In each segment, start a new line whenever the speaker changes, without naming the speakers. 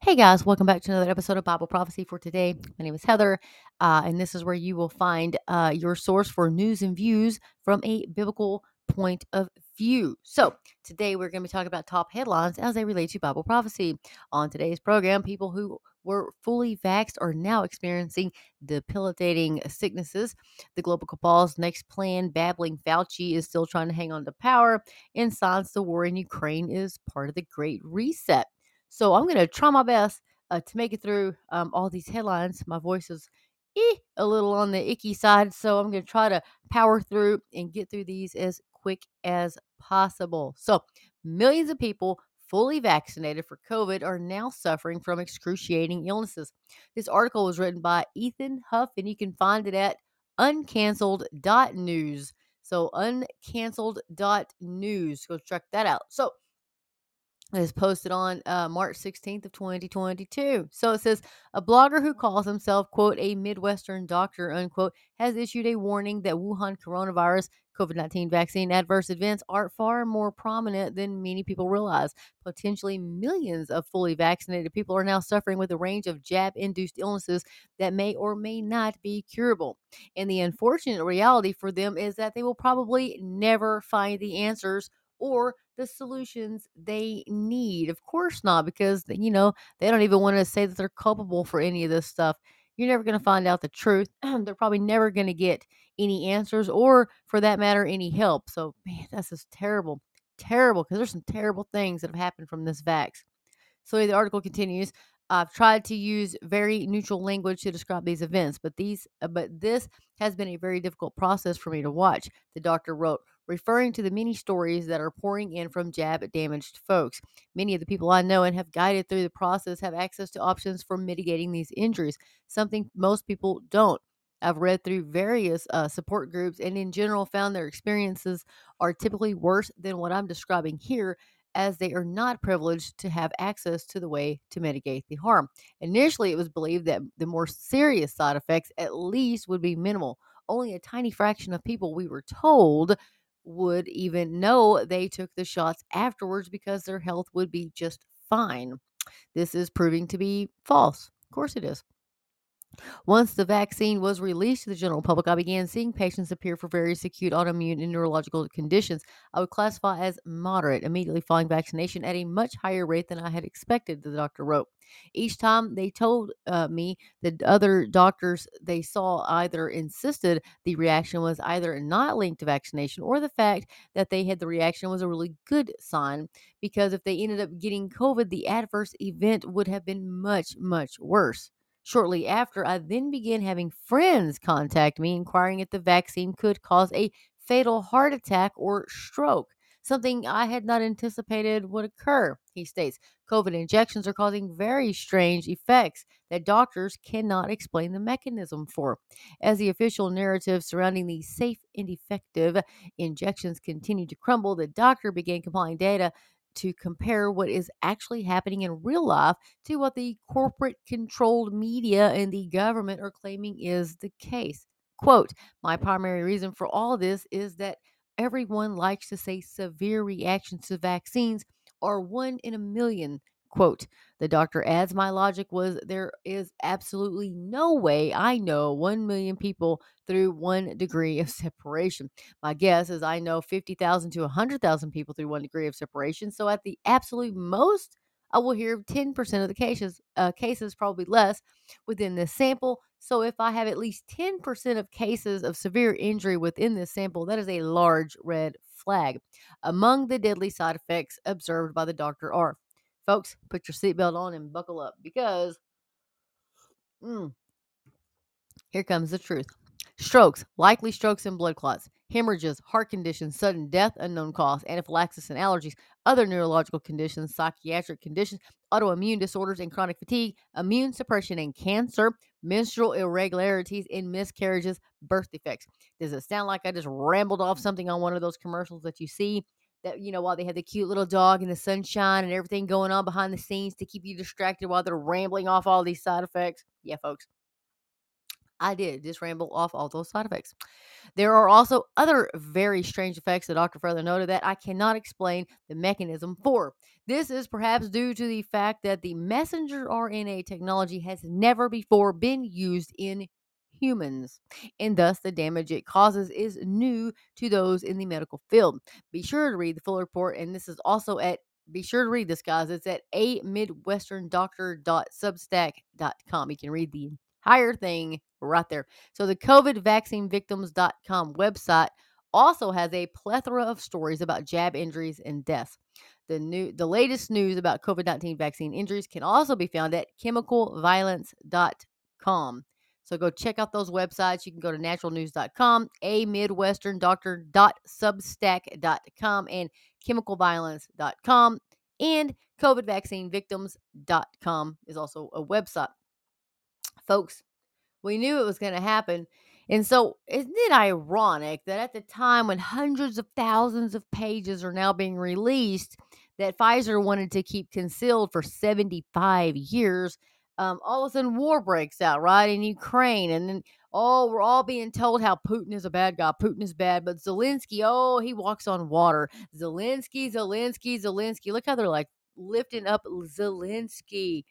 Hey guys, welcome back to another episode of Bible Prophecy for today. My name is Heather, uh, and this is where you will find uh, your source for news and views from a biblical point of view. So, today we're going to be talking about top headlines as they relate to Bible prophecy. On today's program, people who were fully vaxxed are now experiencing debilitating sicknesses. The global cabal's next plan, babbling Fauci, is still trying to hang on to power, and signs the war in Ukraine is part of the Great Reset. So I'm going to try my best uh, to make it through um, all these headlines. My voice is eh, a little on the icky side, so I'm going to try to power through and get through these as quick as possible. So, millions of people fully vaccinated for COVID are now suffering from excruciating illnesses. This article was written by Ethan Huff, and you can find it at uncanceled.news. So, uncanceled.news. Go check that out. So, is posted on uh, March 16th of 2022. So it says a blogger who calls himself quote a Midwestern doctor unquote has issued a warning that Wuhan coronavirus COVID-19 vaccine adverse events are far more prominent than many people realize. Potentially millions of fully vaccinated people are now suffering with a range of jab-induced illnesses that may or may not be curable. And the unfortunate reality for them is that they will probably never find the answers or the solutions they need. Of course not, because you know they don't even want to say that they're culpable for any of this stuff. You're never going to find out the truth. they're probably never going to get any answers, or for that matter, any help. So, man, that's just terrible, terrible. Because there's some terrible things that have happened from this vax. So the article continues. I've tried to use very neutral language to describe these events, but these uh, but this has been a very difficult process for me to watch, the doctor wrote, referring to the many stories that are pouring in from jab damaged folks. Many of the people I know and have guided through the process have access to options for mitigating these injuries, something most people don't. I've read through various uh, support groups and in general found their experiences are typically worse than what I'm describing here as they are not privileged to have access to the way to mitigate the harm. Initially, it was believed that the more serious side effects at least would be minimal. Only a tiny fraction of people we were told would even know they took the shots afterwards because their health would be just fine. This is proving to be false. Of course, it is. Once the vaccine was released to the general public, I began seeing patients appear for various acute autoimmune and neurological conditions I would classify as moderate immediately following vaccination at a much higher rate than I had expected, the doctor wrote. Each time they told uh, me that other doctors they saw either insisted the reaction was either not linked to vaccination or the fact that they had the reaction was a really good sign because if they ended up getting COVID, the adverse event would have been much, much worse. Shortly after, I then began having friends contact me inquiring if the vaccine could cause a fatal heart attack or stroke, something I had not anticipated would occur. He states COVID injections are causing very strange effects that doctors cannot explain the mechanism for. As the official narrative surrounding these safe and effective injections continued to crumble, the doctor began compiling data to compare what is actually happening in real life to what the corporate controlled media and the government are claiming is the case. Quote, my primary reason for all this is that everyone likes to say severe reactions to vaccines are one in a million Quote, the doctor adds, My logic was there is absolutely no way I know 1 million people through one degree of separation. My guess is I know 50,000 to 100,000 people through one degree of separation. So at the absolute most, I will hear 10% of the cases, uh, cases probably less within this sample. So if I have at least 10% of cases of severe injury within this sample, that is a large red flag. Among the deadly side effects observed by the doctor are Folks, put your seatbelt on and buckle up because mm, here comes the truth. Strokes, likely strokes and blood clots, hemorrhages, heart conditions, sudden death, unknown cause, anaphylaxis and allergies, other neurological conditions, psychiatric conditions, autoimmune disorders and chronic fatigue, immune suppression and cancer, menstrual irregularities and miscarriages, birth defects. Does it sound like I just rambled off something on one of those commercials that you see that you know while they have the cute little dog and the sunshine and everything going on behind the scenes to keep you distracted while they're rambling off all these side effects yeah folks I did just ramble off all those side effects. There are also other very strange effects that Dr. further noted that I cannot explain the mechanism for. This is perhaps due to the fact that the messenger RNA technology has never before been used in humans, and thus the damage it causes is new to those in the medical field. Be sure to read the full report, and this is also at be sure to read this, guys. It's at a midwesterndoctor.substack.com. You can read the entire thing right there. So the COVIDvaccinevictims.com website also has a plethora of stories about jab injuries and deaths. The new the latest news about COVID-19 vaccine injuries can also be found at chemicalviolence.com. So go check out those websites. You can go to naturalnews.com, a and chemicalviolence.com. And covidvaccinevictims.com is also a website. Folks, we knew it was going to happen. And so, isn't it ironic that at the time when hundreds of thousands of pages are now being released, that Pfizer wanted to keep concealed for 75 years, um, all of a sudden war breaks out, right, in Ukraine. And then, oh, we're all being told how Putin is a bad guy. Putin is bad. But Zelensky, oh, he walks on water. Zelensky, Zelensky, Zelensky. Look how they're like lifting up Zelensky,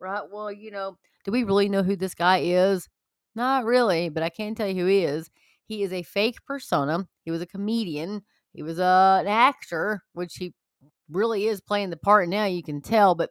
right? Well, you know, do we really know who this guy is? Not really, but I can tell you who he is. He is a fake persona. He was a comedian. He was uh, an actor, which he really is playing the part now. You can tell, but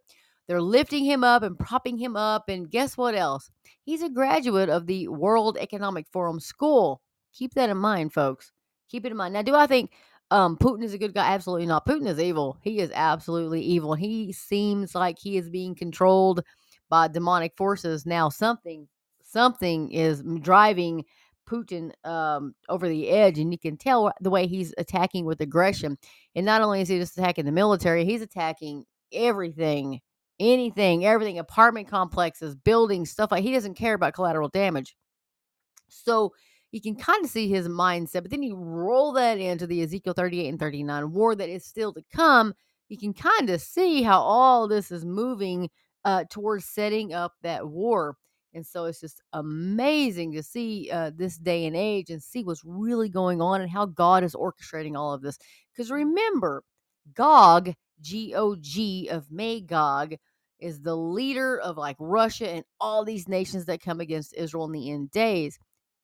they're lifting him up and propping him up. And guess what else? He's a graduate of the World Economic Forum School. Keep that in mind, folks. Keep it in mind. Now, do I think um, Putin is a good guy? Absolutely not. Putin is evil. He is absolutely evil. He seems like he is being controlled by demonic forces. Now, something something is driving Putin um, over the edge, and you can tell the way he's attacking with aggression. And not only is he just attacking the military, he's attacking everything, anything, everything, apartment complexes, buildings, stuff like he doesn't care about collateral damage. So you can kind of see his mindset, but then you roll that into the Ezekiel 38 and 39 war that is still to come. You can kind of see how all this is moving uh, towards setting up that war. And so it's just amazing to see uh, this day and age and see what's really going on and how God is orchestrating all of this. Because remember, Gog, G O G of Magog, is the leader of like Russia and all these nations that come against Israel in the end days.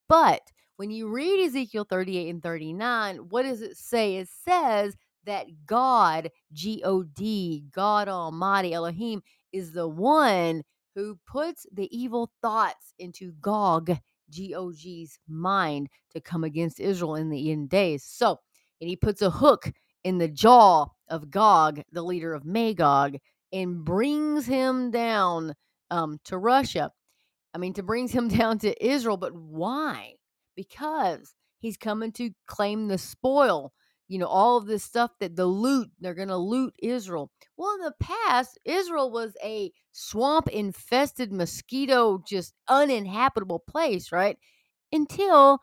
But when you read Ezekiel 38 and 39, what does it say? It says that God, G O D, God Almighty, Elohim, is the one who puts the evil thoughts into Gog, G O G's mind to come against Israel in the end days. So, and he puts a hook in the jaw of Gog, the leader of Magog, and brings him down um, to Russia. I mean, to brings him down to Israel, but why? Because he's coming to claim the spoil you know, all of this stuff that the loot, they're going to loot Israel. Well, in the past, Israel was a swamp infested, mosquito, just uninhabitable place, right? Until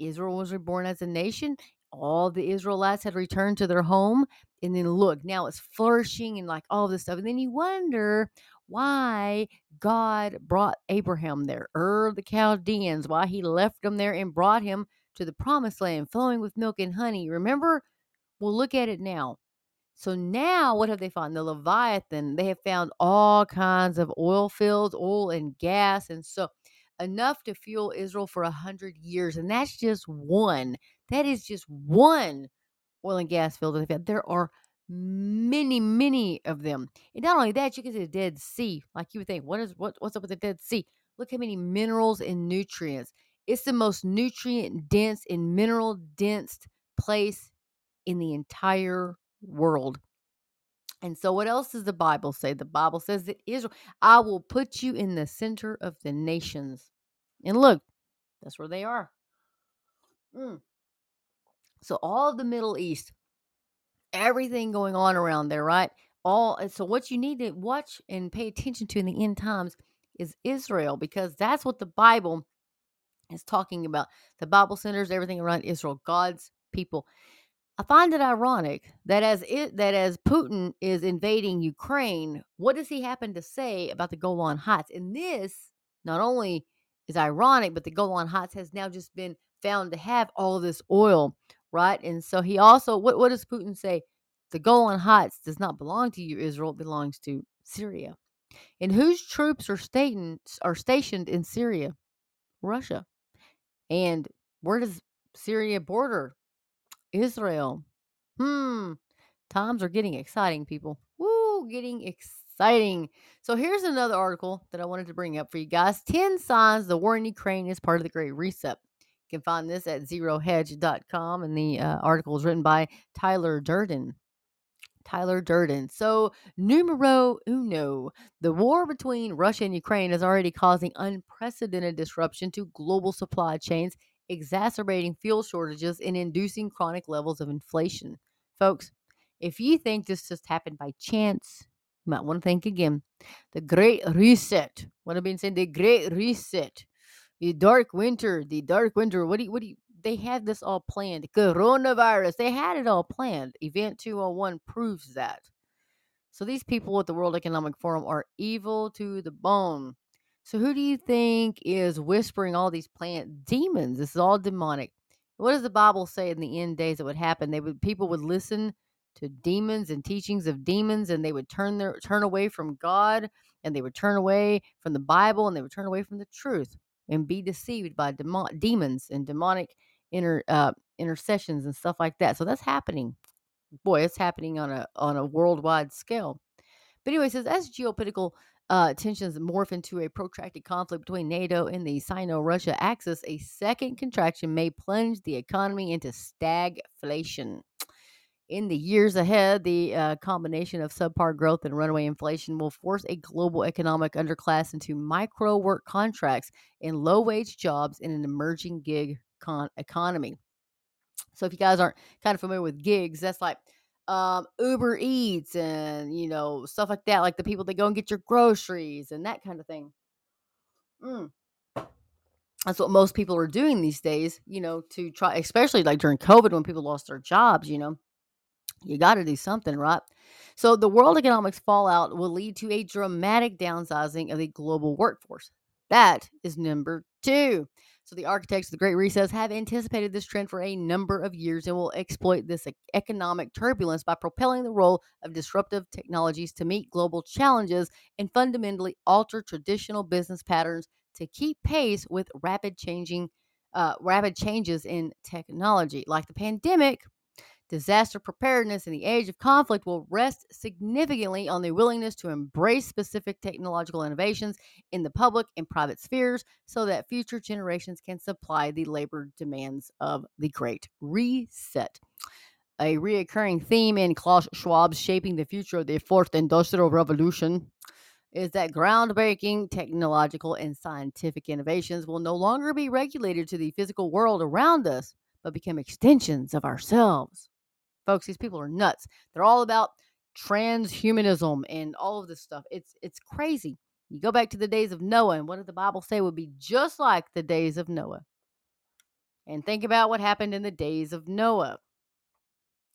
Israel was reborn as a nation. All the Israelites had returned to their home. And then look, now it's flourishing and like all this stuff. And then you wonder why God brought Abraham there, Ur the Chaldeans, why he left them there and brought him to the promised land flowing with milk and honey. Remember? Well, look at it now. So now what have they found? The Leviathan, they have found all kinds of oil fields, oil and gas. And so enough to fuel Israel for a hundred years. And that's just one. That is just one oil and gas field that. There are many, many of them. And not only that, you can see the Dead Sea. Like you would think, what is what, what's up with the Dead Sea? Look how many minerals and nutrients. It's the most nutrient dense and mineral dense place in the entire world. And so, what else does the Bible say? The Bible says that Israel, I will put you in the center of the nations. And look, that's where they are. Mm. So, all of the Middle East, everything going on around there, right? All so what you need to watch and pay attention to in the end times is Israel because that's what the Bible is talking about the Bible centers, everything around Israel, God's people. I find it ironic that as it that as Putin is invading Ukraine, what does he happen to say about the Golan Heights? And this not only is ironic, but the Golan Heights has now just been found to have all this oil, right? And so he also, what, what does Putin say? The Golan Heights does not belong to you, Israel. It belongs to Syria. And whose troops are, stationed, are stationed in Syria? Russia. And where does Syria border? Israel. Hmm. Times are getting exciting, people. Woo, getting exciting. So here's another article that I wanted to bring up for you guys 10 signs the war in Ukraine is part of the Great Reset. You can find this at zerohedge.com, and the uh, article is written by Tyler Durden. Tyler Durden. So, numero uno, the war between Russia and Ukraine is already causing unprecedented disruption to global supply chains, exacerbating fuel shortages and inducing chronic levels of inflation. Folks, if you think this just happened by chance, you might want to think again. The Great Reset. What I've been saying, the Great Reset. The dark winter, the dark winter. What do you, what do you, they had this all planned. Coronavirus, they had it all planned. Event 201 proves that. So these people at the World Economic Forum are evil to the bone. So who do you think is whispering all these plant demons? This is all demonic. What does the Bible say in the end days that would happen? They would people would listen to demons and teachings of demons and they would turn their turn away from God and they would turn away from the Bible and they would turn away from the truth and be deceived by demon, demons and demonic inter uh, intercessions and stuff like that. So that's happening. Boy, it's happening on a on a worldwide scale. But anyway, says as geopolitical uh, tensions morph into a protracted conflict between NATO and the Sino-Russia axis, a second contraction may plunge the economy into stagflation. In the years ahead, the uh, combination of subpar growth and runaway inflation will force a global economic underclass into micro work contracts and low wage jobs in an emerging gig con- economy. So, if you guys aren't kind of familiar with gigs, that's like um, Uber Eats and you know stuff like that, like the people that go and get your groceries and that kind of thing. Mm. That's what most people are doing these days, you know, to try, especially like during COVID when people lost their jobs, you know you got to do something, right? So, the world economics fallout will lead to a dramatic downsizing of the global workforce. That is number two. So, the architects of the Great Reset have anticipated this trend for a number of years and will exploit this economic turbulence by propelling the role of disruptive technologies to meet global challenges and fundamentally alter traditional business patterns to keep pace with rapid changing, uh, rapid changes in technology, like the pandemic Disaster preparedness in the age of conflict will rest significantly on the willingness to embrace specific technological innovations in the public and private spheres so that future generations can supply the labor demands of the Great Reset. A reoccurring theme in Klaus Schwab's Shaping the Future of the Fourth Industrial Revolution is that groundbreaking technological and scientific innovations will no longer be regulated to the physical world around us, but become extensions of ourselves. Folks, these people are nuts. They're all about transhumanism and all of this stuff. It's it's crazy. You go back to the days of Noah, and what did the Bible say would be just like the days of Noah? And think about what happened in the days of Noah.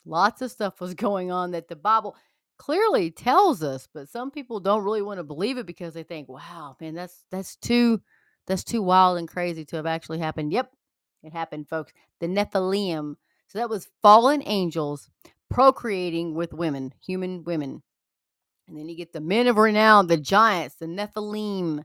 Lots of stuff was going on that the Bible clearly tells us, but some people don't really want to believe it because they think, "Wow, man, that's that's too that's too wild and crazy to have actually happened." Yep, it happened, folks. The Nephilim so that was fallen angels procreating with women, human women. And then you get the men of renown, the giants, the Nephilim.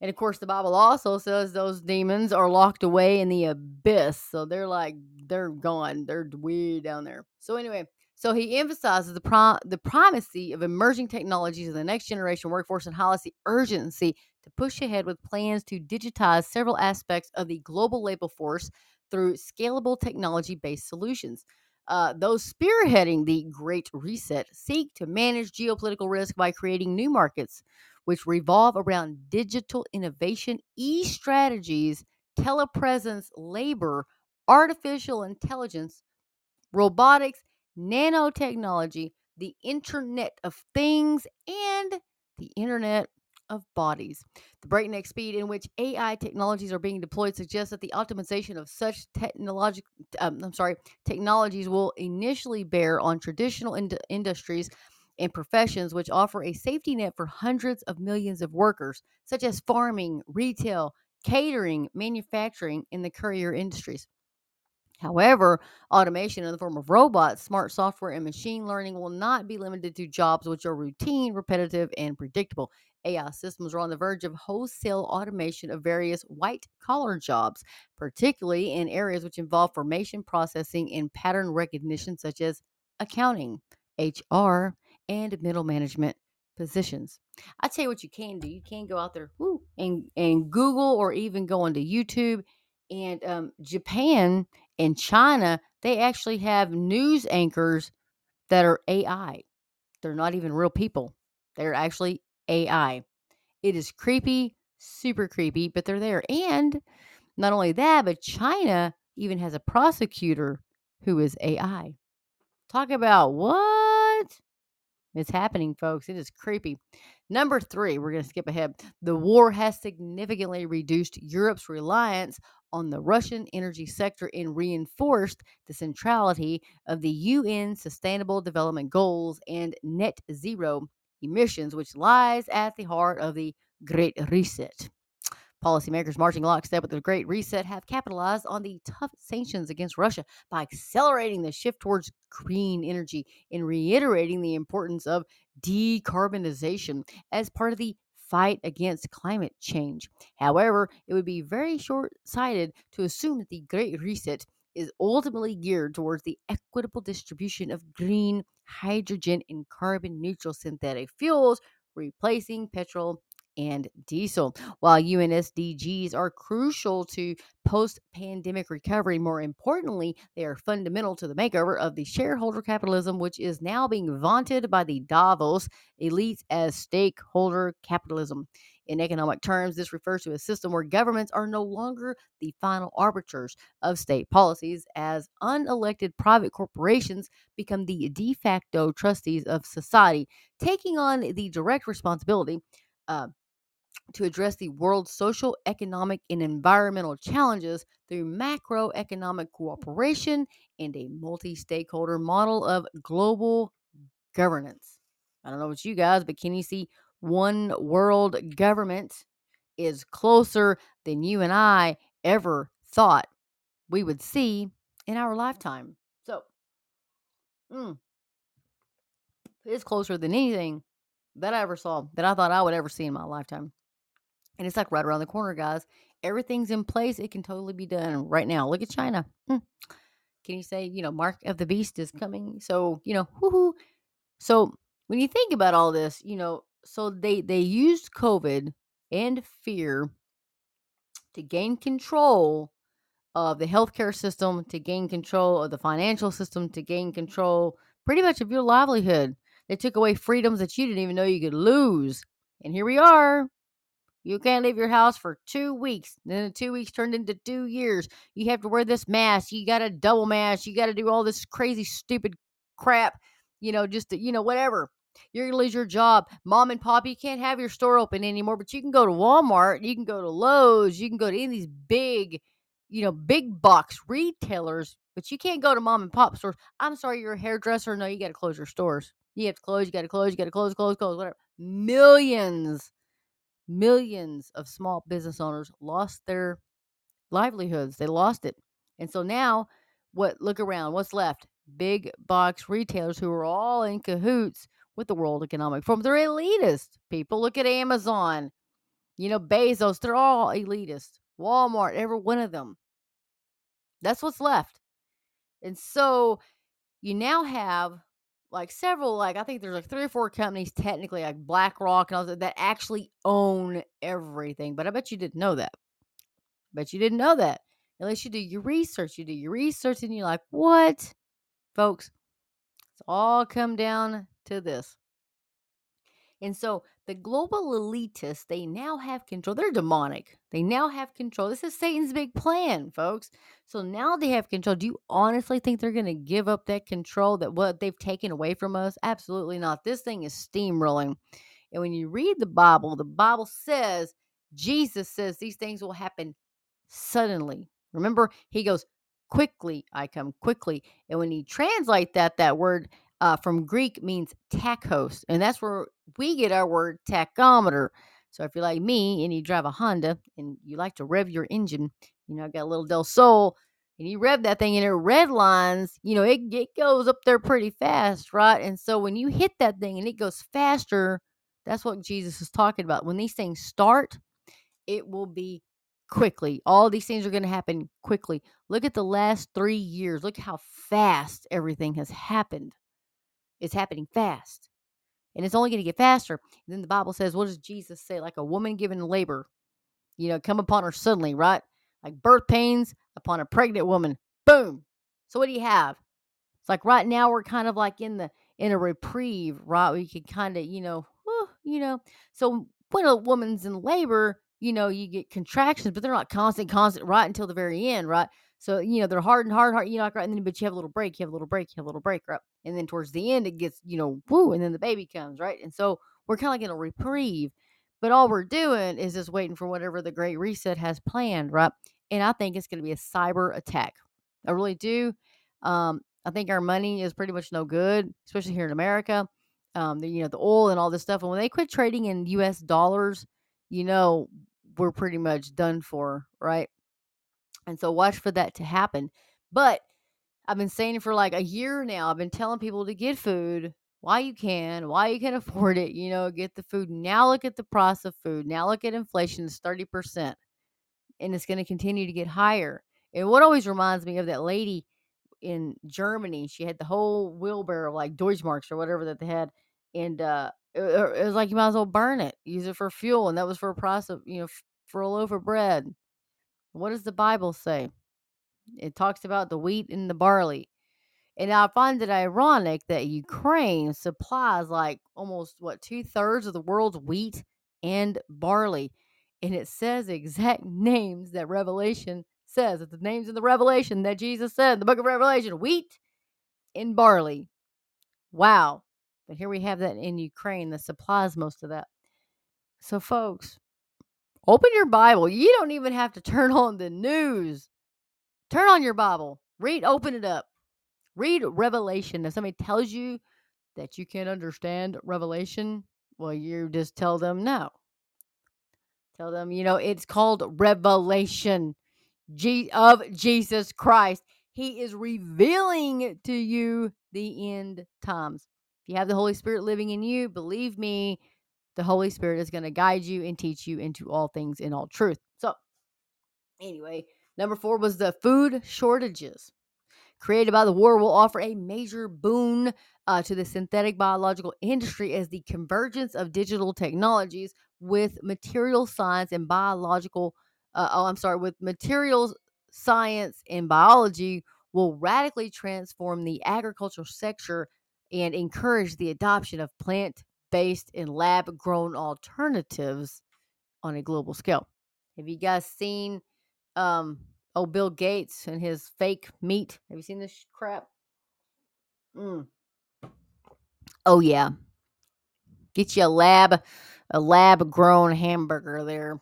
And of course, the Bible also says those demons are locked away in the abyss. So they're like, they're gone. They're way down there. So, anyway, so he emphasizes the, prom- the primacy of emerging technologies in the next generation workforce and highlights the urgency to push ahead with plans to digitize several aspects of the global labor force through scalable technology based solutions. Uh, those spearheading the Great Reset seek to manage geopolitical risk by creating new markets, which revolve around digital innovation, e strategies, telepresence, labor, artificial intelligence, robotics, nanotechnology, the Internet of Things, and the Internet of bodies. The breakneck speed in which AI technologies are being deployed suggests that the optimization of such technological, um, I'm sorry, technologies will initially bear on traditional ind- industries and professions which offer a safety net for hundreds of millions of workers, such as farming, retail, catering, manufacturing, and the courier industries. However, automation in the form of robots, smart software, and machine learning will not be limited to jobs which are routine, repetitive, and predictable. AI systems are on the verge of wholesale automation of various white collar jobs, particularly in areas which involve formation processing and pattern recognition, such as accounting, HR, and middle management positions. I tell you what you can do. You can go out there whoo, and and Google or even go onto YouTube. And um, Japan and China, they actually have news anchors that are AI. They're not even real people. They're actually AI. It is creepy, super creepy, but they're there. And not only that, but China even has a prosecutor who is AI. Talk about what? It's happening, folks. It is creepy. Number three, we're going to skip ahead. The war has significantly reduced Europe's reliance on the Russian energy sector and reinforced the centrality of the UN Sustainable Development Goals and net zero emissions, which lies at the heart of the Great Reset. Policymakers marching lockstep with the Great Reset have capitalized on the tough sanctions against Russia by accelerating the shift towards green energy and reiterating the importance of decarbonization as part of the fight against climate change. However, it would be very short sighted to assume that the Great Reset is ultimately geared towards the equitable distribution of green, hydrogen, and carbon neutral synthetic fuels, replacing petrol and diesel. While UNSDGs are crucial to post pandemic recovery, more importantly, they are fundamental to the makeover of the shareholder capitalism, which is now being vaunted by the Davos elites as stakeholder capitalism. In economic terms, this refers to a system where governments are no longer the final arbiters of state policies, as unelected private corporations become the de facto trustees of society, taking on the direct responsibility uh, to address the world's social, economic, and environmental challenges through macroeconomic cooperation and a multi stakeholder model of global governance. I don't know about you guys, but can you see one world government is closer than you and I ever thought we would see in our lifetime? So, mm, it's closer than anything that I ever saw that I thought I would ever see in my lifetime. And it's like right around the corner, guys. Everything's in place. It can totally be done right now. Look at China. Hmm. Can you say, you know, Mark of the Beast is coming? So, you know, whoo-hoo. So when you think about all this, you know, so they they used COVID and fear to gain control of the healthcare system, to gain control of the financial system, to gain control pretty much of your livelihood. They took away freedoms that you didn't even know you could lose. And here we are, you can't leave your house for two weeks. Then the two weeks turned into two years. You have to wear this mask. You got to double mask. You got to do all this crazy, stupid crap, you know, just, to, you know, whatever. You're going to lose your job. Mom and pop, you can't have your store open anymore, but you can go to Walmart. You can go to Lowe's. You can go to any of these big, you know, big box retailers, but you can't go to mom and pop stores. I'm sorry, you're a hairdresser. No, you got to close your stores. You have to close. You got to close. You got to close, close, close, whatever. Millions millions of small business owners lost their livelihoods. They lost it. And so now, what look around, what's left? Big box retailers who are all in cahoots with the World Economic Forum. They're elitist people. Look at Amazon, you know, Bezos, they're all elitist. Walmart, every one of them. That's what's left. And so you now have like several like I think there's like three or four companies technically like BlackRock and all that that actually own everything. But I bet you didn't know that. Bet you didn't know that. Unless you do your research. You do your research and you're like, what? Folks, it's all come down to this. And so the global elitists, they now have control. They're demonic. They now have control. This is Satan's big plan, folks. So now they have control. Do you honestly think they're going to give up that control that what they've taken away from us? Absolutely not. This thing is steamrolling. And when you read the Bible, the Bible says, Jesus says these things will happen suddenly. Remember, he goes, quickly I come quickly. And when you translate that, that word uh, from Greek means tachos, and that's where we get our word tachometer. So if you're like me and you drive a Honda and you like to rev your engine, you know, I got a little Del Sol, and you rev that thing and it red lines, you know, it, it goes up there pretty fast, right? And so when you hit that thing and it goes faster, that's what Jesus is talking about. When these things start, it will be quickly. All these things are going to happen quickly. Look at the last three years. Look how fast everything has happened. It's happening fast. And it's only going to get faster. And then the Bible says, what does Jesus say? Like a woman given labor, you know, come upon her suddenly, right? Like birth pains upon a pregnant woman. Boom. So what do you have? It's like right now we're kind of like in the in a reprieve, right? We can kind of, you know, whew, you know. So when a woman's in labor, you know, you get contractions, but they're not constant, constant, right until the very end, right? So, you know, they're hard and hard, hard, you know? And then, but you have a little break, you have a little break, you have a little break, right? And then towards the end, it gets, you know, woo, and then the baby comes, right? And so we're kind of like in a reprieve, but all we're doing is just waiting for whatever the Great Reset has planned, right? And I think it's going to be a cyber attack. I really do. Um, I think our money is pretty much no good, especially here in America. Um, the, you know, the oil and all this stuff. And when they quit trading in US dollars, you know, we're pretty much done for, right? And so watch for that to happen. But I've been saying for like a year now, I've been telling people to get food while you can, while you can afford it, you know, get the food. Now look at the price of food. Now look at inflation, it's 30%. And it's going to continue to get higher. And what always reminds me of that lady in Germany, she had the whole wheelbarrow like Deutschmarks or whatever that they had. And uh, it, it was like you might as well burn it, use it for fuel. And that was for a price of, you know, for a loaf of bread. What does the Bible say? It talks about the wheat and the barley. And I find it ironic that Ukraine supplies like almost what two thirds of the world's wheat and barley. And it says exact names that Revelation says. It's the names in the Revelation that Jesus said in the book of Revelation wheat and barley. Wow. But here we have that in Ukraine that supplies most of that. So, folks, open your Bible. You don't even have to turn on the news. Turn on your Bible. Read, open it up. Read Revelation. If somebody tells you that you can't understand Revelation, well, you just tell them no. Tell them, you know, it's called Revelation of Jesus Christ. He is revealing to you the end times. If you have the Holy Spirit living in you, believe me, the Holy Spirit is going to guide you and teach you into all things in all truth. So, anyway, number four was the food shortages created by the war will offer a major boon uh, to the synthetic biological industry as the convergence of digital technologies with material science and biological uh, oh i'm sorry with materials science and biology will radically transform the agricultural sector and encourage the adoption of plant based in lab grown alternatives on a global scale have you guys seen um Oh, Bill Gates and his fake meat. Have you seen this crap? Mm. Oh yeah. Get you a lab, a lab grown hamburger there.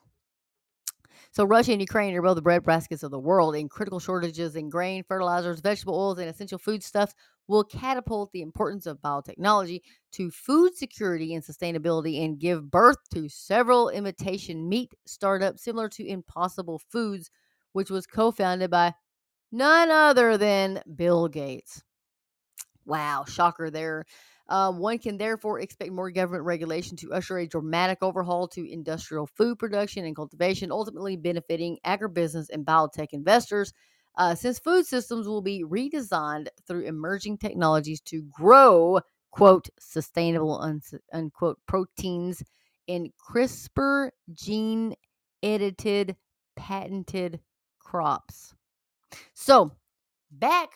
So Russia and Ukraine are both the bread baskets of the world, in critical shortages in grain, fertilizers, vegetable oils, and essential foodstuffs will catapult the importance of biotechnology to food security and sustainability and give birth to several imitation meat startups similar to Impossible Foods, which was co founded by none other than Bill Gates. Wow, shocker there. Um, one can therefore expect more government regulation to usher a dramatic overhaul to industrial food production and cultivation, ultimately benefiting agribusiness and biotech investors. Uh, since food systems will be redesigned through emerging technologies to grow, quote, sustainable, unquote, proteins in CRISPR gene edited, patented crops. So, back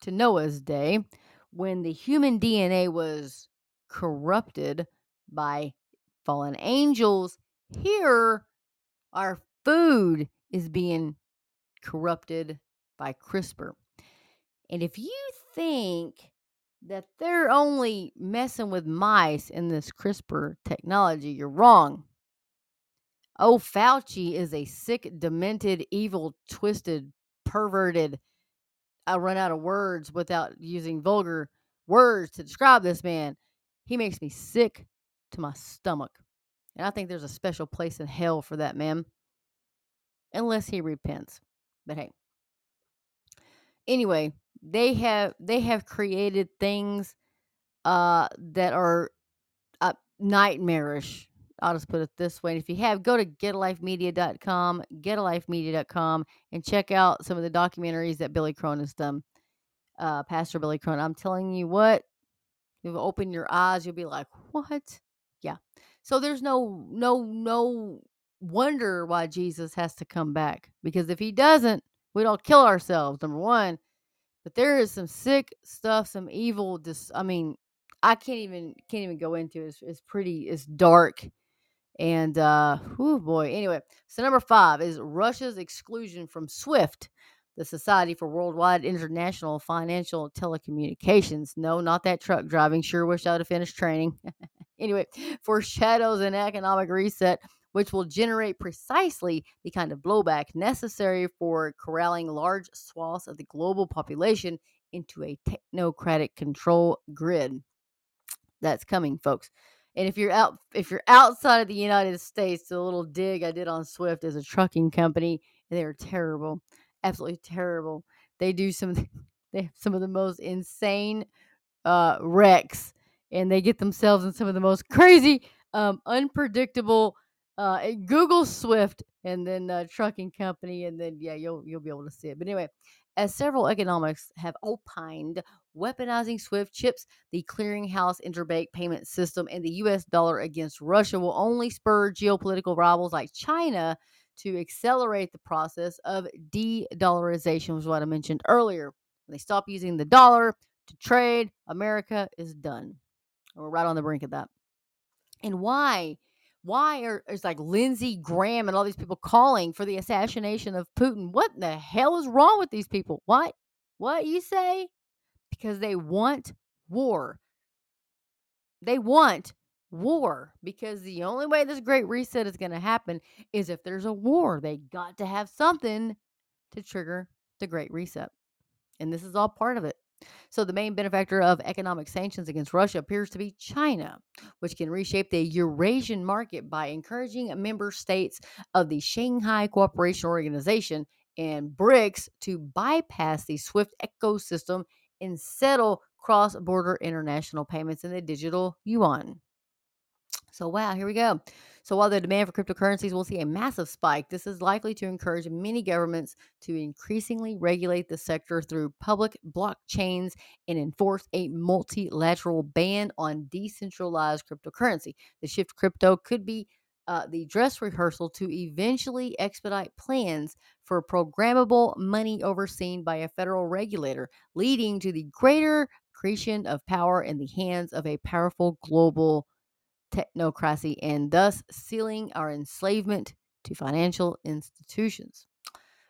to Noah's day, when the human DNA was corrupted by fallen angels, here our food is being corrupted by CRISPR. And if you think that they're only messing with mice in this CRISPR technology, you're wrong. Oh, Fauci is a sick, demented, evil, twisted, perverted. I run out of words without using vulgar words to describe this man. He makes me sick to my stomach. And I think there's a special place in hell for that man, unless he repents. But hey, anyway, they have they have created things uh, that are uh, nightmarish. I'll just put it this way. If you have, go to getalifemedia.com, getalifemedia.com, and check out some of the documentaries that Billy Crone has done. Uh, Pastor Billy Crone. I'm telling you what, you'll open your eyes, you'll be like, what? Yeah. So there's no, no, no wonder why Jesus has to come back. Because if he doesn't, we don't kill ourselves, number one. But there is some sick stuff, some evil. Dis- I mean, I can't even can't even go into it. It's, it's pretty. It's dark, and uh, oh boy. Anyway, so number five is Russia's exclusion from SWIFT, the Society for Worldwide International Financial Telecommunications. No, not that truck driving. Sure wish I'd have finished training. anyway, foreshadows an economic reset which will generate precisely the kind of blowback necessary for corralling large swaths of the global population into a technocratic control grid. That's coming, folks. And if you're out if you're outside of the United States, the little dig I did on Swift as a trucking company, they're terrible. Absolutely terrible. They do some they have some of the most insane uh wrecks and they get themselves in some of the most crazy um unpredictable uh, Google Swift and then uh, trucking company, and then yeah, you'll you'll be able to see it. But anyway, as several economics have opined, weaponizing SWIFT CHIPS, the clearinghouse interbank payment system, and the U.S. dollar against Russia will only spur geopolitical rivals like China to accelerate the process of de-dollarization, was what I mentioned earlier. When they stop using the dollar to trade, America is done. We're right on the brink of that. And why? Why are is like Lindsey Graham and all these people calling for the assassination of Putin? What the hell is wrong with these people? What? What you say? Because they want war. They want war because the only way this great reset is going to happen is if there's a war. They got to have something to trigger the great reset. And this is all part of it. So, the main benefactor of economic sanctions against Russia appears to be China, which can reshape the Eurasian market by encouraging member states of the Shanghai Cooperation Organization and BRICS to bypass the SWIFT ecosystem and settle cross border international payments in the digital yuan. So, wow, here we go. So, while the demand for cryptocurrencies will see a massive spike, this is likely to encourage many governments to increasingly regulate the sector through public blockchains and enforce a multilateral ban on decentralized cryptocurrency. The shift crypto could be uh, the dress rehearsal to eventually expedite plans for programmable money overseen by a federal regulator, leading to the greater creation of power in the hands of a powerful global technocracy and thus sealing our enslavement to financial institutions.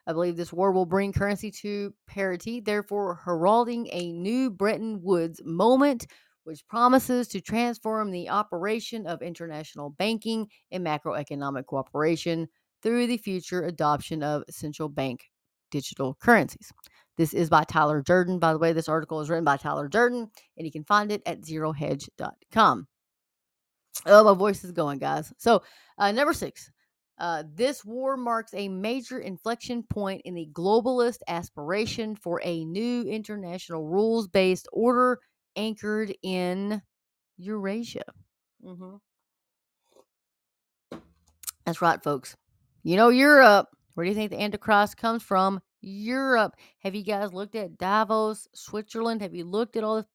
I believe this war will bring currency to parity, therefore, heralding a new Bretton Woods moment, which promises to transform the operation of international banking and macroeconomic cooperation through the future adoption of central bank digital currencies. This is by Tyler Durden. By the way, this article is written by Tyler Durden, and you can find it at zerohedge.com. Oh, my voice is going, guys. So, uh, number six, uh, this war marks a major inflection point in the globalist aspiration for a new international rules based order anchored in Eurasia. Mm-hmm. That's right, folks. You know, Europe. Where do you think the Antichrist comes from? Europe. Have you guys looked at Davos, Switzerland? Have you looked at all the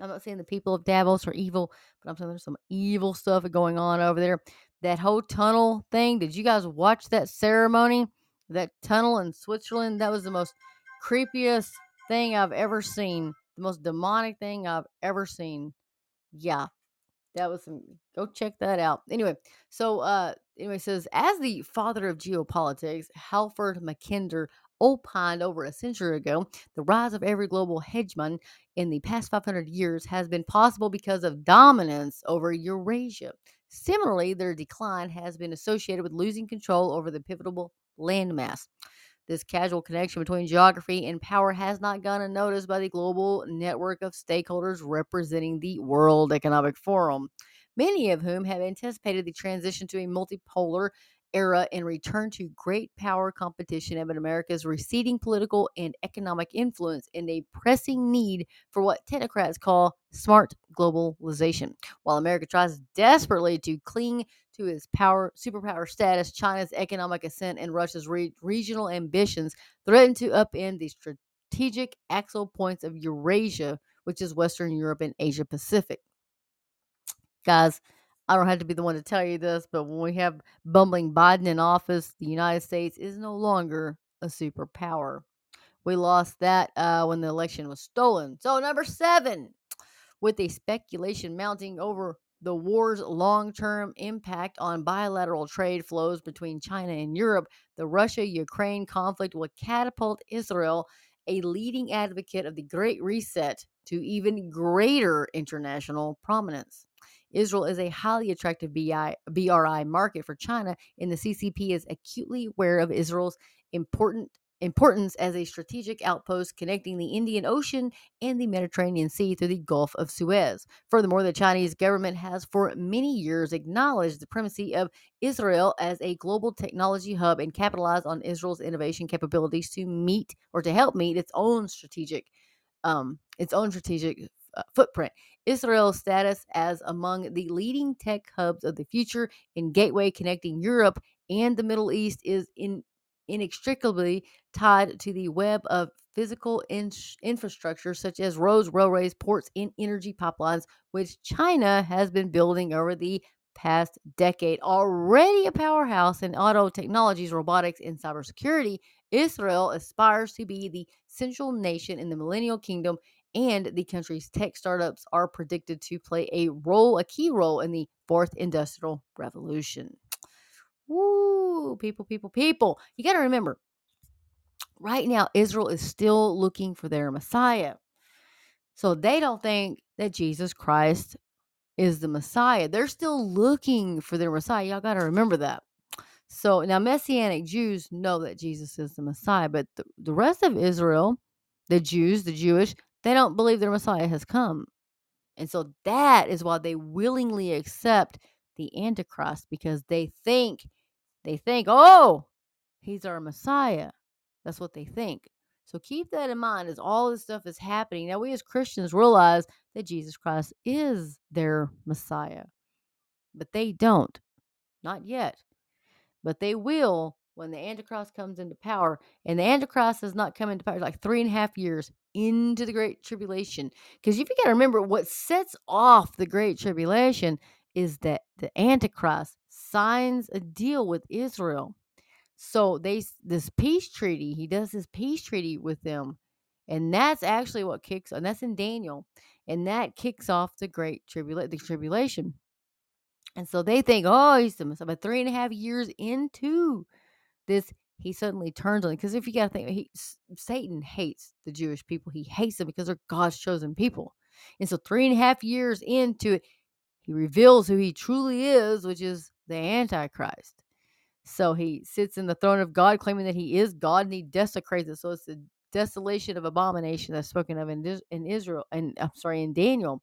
I'm not saying the people of Davos are evil, but I'm saying there's some evil stuff going on over there. That whole tunnel thing, did you guys watch that ceremony? That tunnel in Switzerland? That was the most creepiest thing I've ever seen. The most demonic thing I've ever seen. Yeah. That was some go check that out. Anyway, so uh anyway says as the father of geopolitics, Halford Mackinder opined over a century ago, the rise of every global hegemon in the past 500 years has been possible because of dominance over Eurasia. Similarly, their decline has been associated with losing control over the pivotal landmass. This casual connection between geography and power has not gone unnoticed by the global network of stakeholders representing the World Economic Forum. many of whom have anticipated the transition to a multipolar era and return to great power competition amid America's receding political and economic influence and a pressing need for what technocrats call smart globalization. While America tries desperately to cling to its power superpower status, China's economic ascent and Russia's re- regional ambitions threaten to upend the strategic axle points of Eurasia, which is Western Europe and Asia Pacific. Guys, I don't have to be the one to tell you this, but when we have bumbling Biden in office, the United States is no longer a superpower. We lost that uh, when the election was stolen. So, number seven, with the speculation mounting over the war's long term impact on bilateral trade flows between China and Europe, the Russia Ukraine conflict will catapult Israel, a leading advocate of the Great Reset, to even greater international prominence. Israel is a highly attractive BI, BRI market for China, and the CCP is acutely aware of Israel's important importance as a strategic outpost connecting the Indian Ocean and the Mediterranean Sea through the Gulf of Suez. Furthermore, the Chinese government has for many years acknowledged the primacy of Israel as a global technology hub and capitalized on Israel's innovation capabilities to meet or to help meet its own strategic um, its own strategic uh, footprint. Israel's status as among the leading tech hubs of the future and gateway connecting Europe and the Middle East is in, inextricably tied to the web of physical in- infrastructure such as roads, railways, ports, and energy pipelines, which China has been building over the past decade. Already a powerhouse in auto technologies, robotics, and cybersecurity, Israel aspires to be the central nation in the millennial kingdom and the country's tech startups are predicted to play a role, a key role in the fourth industrial revolution. Woo, people, people, people. You got to remember, right now, Israel is still looking for their Messiah. So they don't think that Jesus Christ is the Messiah. They're still looking for their Messiah. Y'all got to remember that. So now, Messianic Jews know that Jesus is the Messiah, but the, the rest of Israel, the Jews, the Jewish, they don't believe their Messiah has come. And so that is why they willingly accept the Antichrist because they think, they think, oh, he's our Messiah. That's what they think. So keep that in mind as all this stuff is happening. Now, we as Christians realize that Jesus Christ is their Messiah, but they don't. Not yet. But they will when the Antichrist comes into power. And the Antichrist has not come into power like three and a half years into the Great Tribulation. Because you've got to remember what sets off the Great Tribulation is that the Antichrist signs a deal with Israel. So they this peace treaty, he does this peace treaty with them. And that's actually what kicks and that's in Daniel. And that kicks off the great tribula- the tribulation. And so they think, oh, he's the Messiah. But three and a half years into this he suddenly turns on because if you got to think he, satan hates the jewish people he hates them because they're god's chosen people and so three and a half years into it he reveals who he truly is which is the antichrist so he sits in the throne of god claiming that he is god and he desecrates it so it's the desolation of abomination that's spoken of in, in israel and i'm sorry in daniel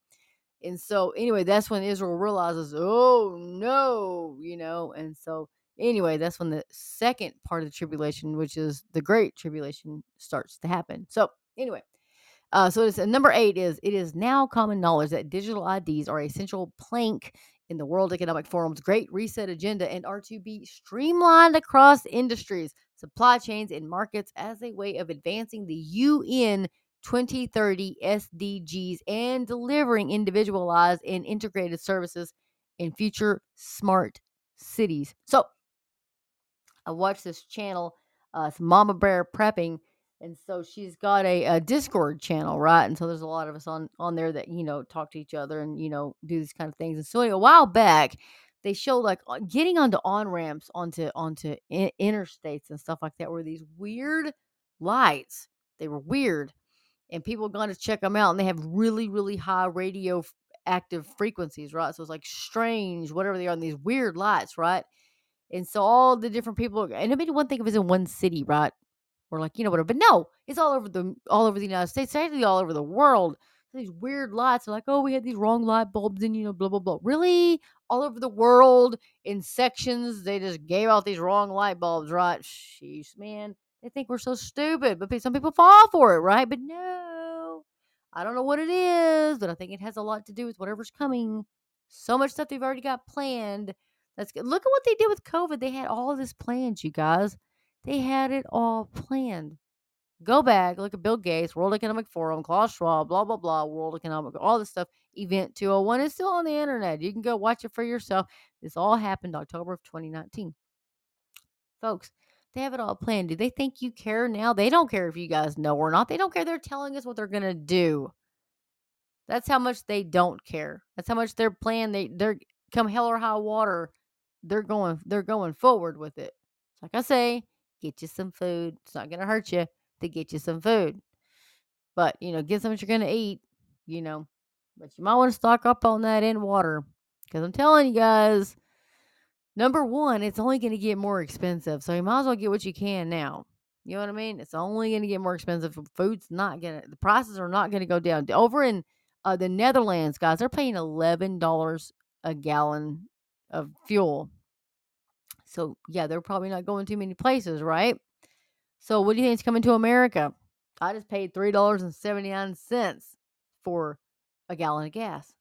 and so anyway that's when israel realizes oh no you know and so Anyway, that's when the second part of the tribulation, which is the great tribulation, starts to happen. So, anyway, uh, so it's uh, number eight is it is now common knowledge that digital IDs are a central plank in the World Economic Forum's Great Reset agenda and are to be streamlined across industries, supply chains, and markets as a way of advancing the UN 2030 SDGs and delivering individualized and integrated services in future smart cities. So, I watched this channel, uh, it's Mama Bear Prepping, and so she's got a, a, Discord channel, right? And so there's a lot of us on on there that you know talk to each other and you know do these kind of things. And so a while back, they showed like getting onto on ramps onto onto in- interstates and stuff like that were these weird lights. They were weird, and people gone to check them out, and they have really really high radio active frequencies, right? So it's like strange, whatever they are, and these weird lights, right? And so all the different people, and I mean, one thing if it's in one city, right? Or like, you know, whatever. But no, it's all over the all over the United States, actually all over the world. these weird lights. They're like, oh, we had these wrong light bulbs and, you know, blah, blah, blah. Really? All over the world in sections, they just gave out these wrong light bulbs, right? Sheesh, man. They think we're so stupid, but some people fall for it, right? But no, I don't know what it is, but I think it has a lot to do with whatever's coming. So much stuff they've already got planned. That's good. Look at what they did with COVID. They had all this planned, you guys. They had it all planned. Go back, look at Bill Gates, World Economic Forum, Klaus Schwab, blah, blah, blah, World Economic, all this stuff. Event 201 is still on the internet. You can go watch it for yourself. This all happened October of 2019. Folks, they have it all planned. Do they think you care now? They don't care if you guys know or not. They don't care. They're telling us what they're going to do. That's how much they don't care. That's how much they're planning. They they're come hell or high water. They're going they're going forward with it. Like I say, get you some food. It's not gonna hurt you to get you some food. But you know, get some what you're gonna eat. You know, but you might want to stock up on that in water because I'm telling you guys, number one, it's only gonna get more expensive. So you might as well get what you can now. You know what I mean? It's only to get more expensive. Food's not to, the prices are not to go down. Over in uh, the Netherlands, guys, they're paying $11 a gallon of fuel. So, yeah, they're probably not going too many places, right? So, what do you think is coming to America? I just paid $3.79 for a gallon of gas.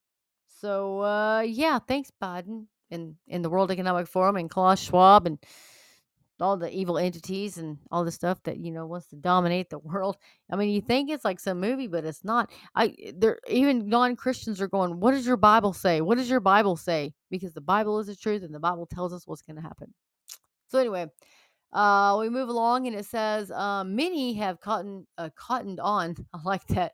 So, uh, yeah, thanks, Biden and in the World Economic Forum and Klaus Schwab and all the evil entities and all the stuff that you know wants to dominate the world. I mean, you think it's like some movie, but it's not. I eh, there even non Christians are going. What does your Bible say? What does your Bible say? Because the Bible is the truth, and the Bible tells us what's going to happen. So anyway, uh, we move along and it says um, many have cotton, uh, cottoned on, I like that,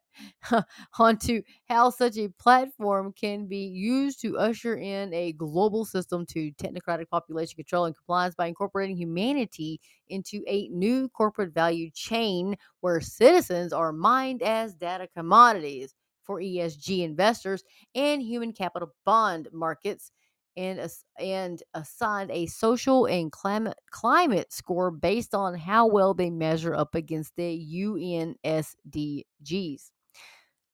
onto how such a platform can be used to usher in a global system to technocratic population control and compliance by incorporating humanity into a new corporate value chain where citizens are mined as data commodities for ESG investors and human capital bond markets and and assigned a social and climate climate score based on how well they measure up against the UN SDGs.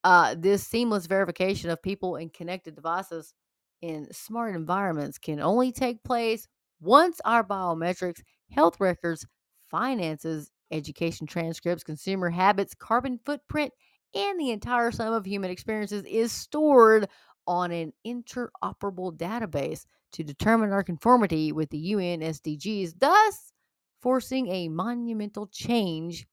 Uh, this seamless verification of people and connected devices in smart environments can only take place once our biometrics, health records, finances, education transcripts, consumer habits, carbon footprint, and the entire sum of human experiences is stored on an interoperable database to determine our conformity with the UN SDGs, thus forcing a monumental change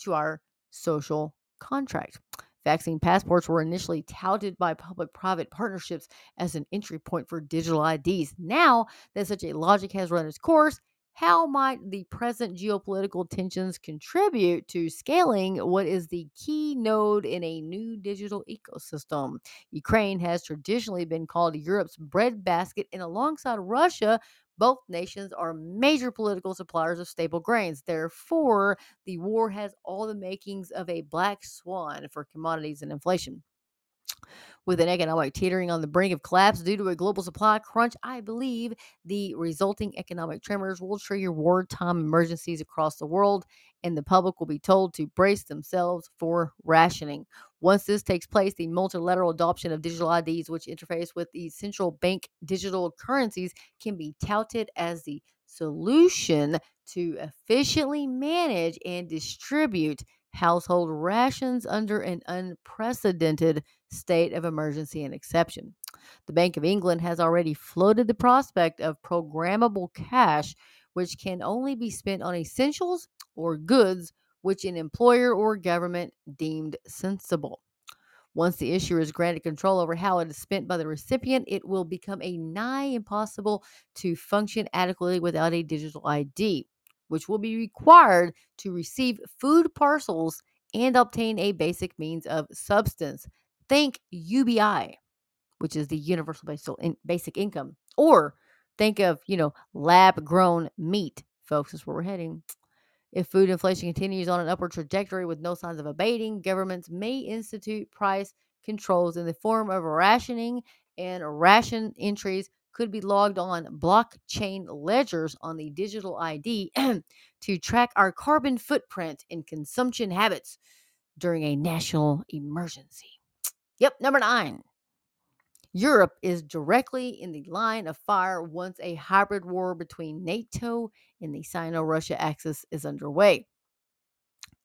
to our social contract. Vaccine passports were initially touted by public private partnerships as an entry point for digital IDs. Now that such a logic has run its course, how might the present geopolitical tensions contribute to scaling what is the key node in a new digital ecosystem? Ukraine has traditionally been called Europe's breadbasket, and alongside Russia, both nations are major political suppliers of staple grains. Therefore, the war has all the makings of a black swan for commodities and inflation with an economic teetering on the brink of collapse due to a global supply crunch, I believe the resulting economic tremors will trigger wartime emergencies across the world, and the public will be told to brace themselves for rationing. Once this takes place, the multilateral adoption of digital IDs, which interface with the central bank digital currencies, can be touted as the solution to efficiently manage and distribute household rations under an unprecedented state of emergency and exception. The Bank of England has already floated the prospect of programmable cash, which can only be spent on essentials or goods which an employer or government deemed sensible. Once the issuer is granted control over how it is spent by the recipient, it will become a nigh impossible to function adequately without a digital ID which will be required to receive food parcels and obtain a basic means of substance. Think UBI, which is the universal basic income, or think of, you know, lab grown meat, folks, is where we're heading. If food inflation continues on an upward trajectory with no signs of abating, governments may institute price controls in the form of rationing and ration entries could be logged on blockchain ledgers on the digital ID to track our carbon footprint and consumption habits during a national emergency. Yep, number nine. Europe is directly in the line of fire once a hybrid war between NATO and the Sino Russia axis is underway.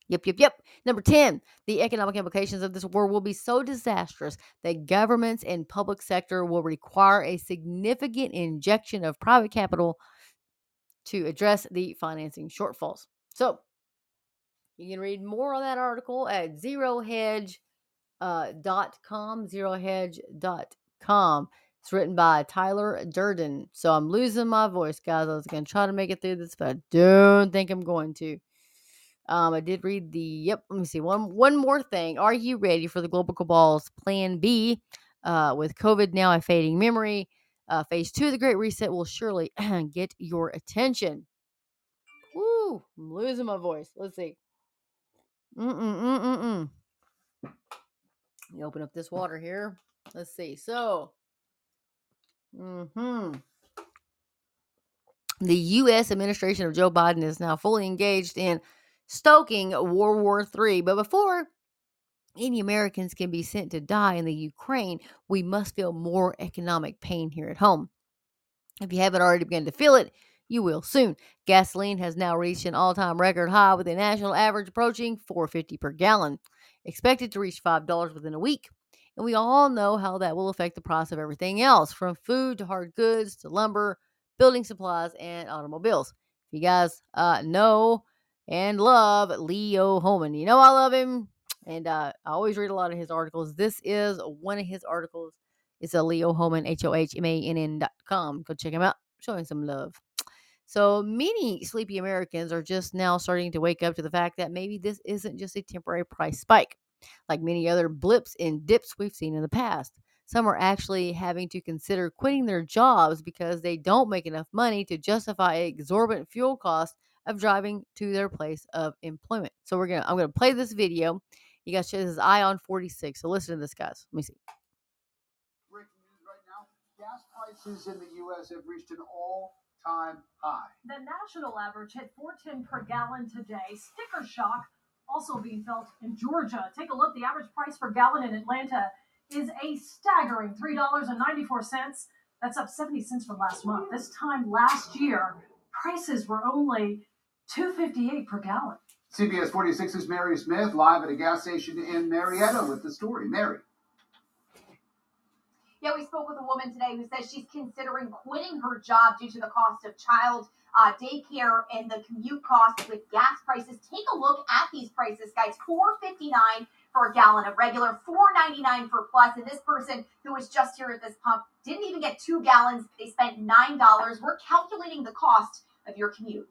Yep, yep, yep. Number 10, the economic implications of this war will be so disastrous that governments and public sector will require a significant injection of private capital to address the financing shortfalls. So, you can read more on that article at zerohedge.com, uh, zerohedge.com. It's written by Tyler Durden. So I'm losing my voice, guys. I was going to try to make it through this, but I don't think I'm going to. Um, I did read the yep. Let me see one one more thing. Are you ready for the global cabal's Plan B? Uh, with COVID now a fading memory, uh, phase two of the Great Reset will surely get your attention. Woo! I'm losing my voice. Let's see. Mm mm mm mm mm. Let me open up this water here. Let's see. So, Mm hmm. The U.S. administration of Joe Biden is now fully engaged in stoking World War III. But before any Americans can be sent to die in the Ukraine, we must feel more economic pain here at home. If you haven't already begun to feel it, you will soon. Gasoline has now reached an all-time record high with a national average approaching 4.50 per gallon, expected to reach $5 within a week. And we all know how that will affect the price of everything else, from food to hard goods to lumber, building supplies, and automobiles. If you guys uh, know and love Leo Hohmann. You know I love him, and uh, I always read a lot of his articles. This is one of his articles. It's a Leo Hohmann, H O H M A N N dot com. Go check him out. Showing some love. So many sleepy Americans are just now starting to wake up to the fact that maybe this isn't just a temporary price spike, like many other blips and dips we've seen in the past. Some are actually having to consider quitting their jobs because they don't make enough money to justify exorbitant fuel costs of driving to their place of employment. So we're gonna I'm gonna play this video. You guys this is Ion 46. So listen to this, guys. Let me see.
Breaking news right now: gas prices in the U.S. have reached an all-time high.
The national average hit 410 per gallon today. Sticker shock also being felt in Georgia. Take a look. The average price per gallon in Atlanta is a staggering $3.94. That's up 70 cents from last month. This time last year, prices were only 258 per gallon.
CBS 46's Mary Smith live at a gas station in Marietta with the story. Mary.
Yeah, we spoke with a woman today who says she's considering quitting her job due to the cost of child uh, daycare and the commute costs with gas prices. Take a look at these prices, guys. Four fifty nine for a gallon of regular, four ninety nine for plus. And this person who was just here at this pump didn't even get two gallons. They spent nine dollars. We're calculating the cost of your commute.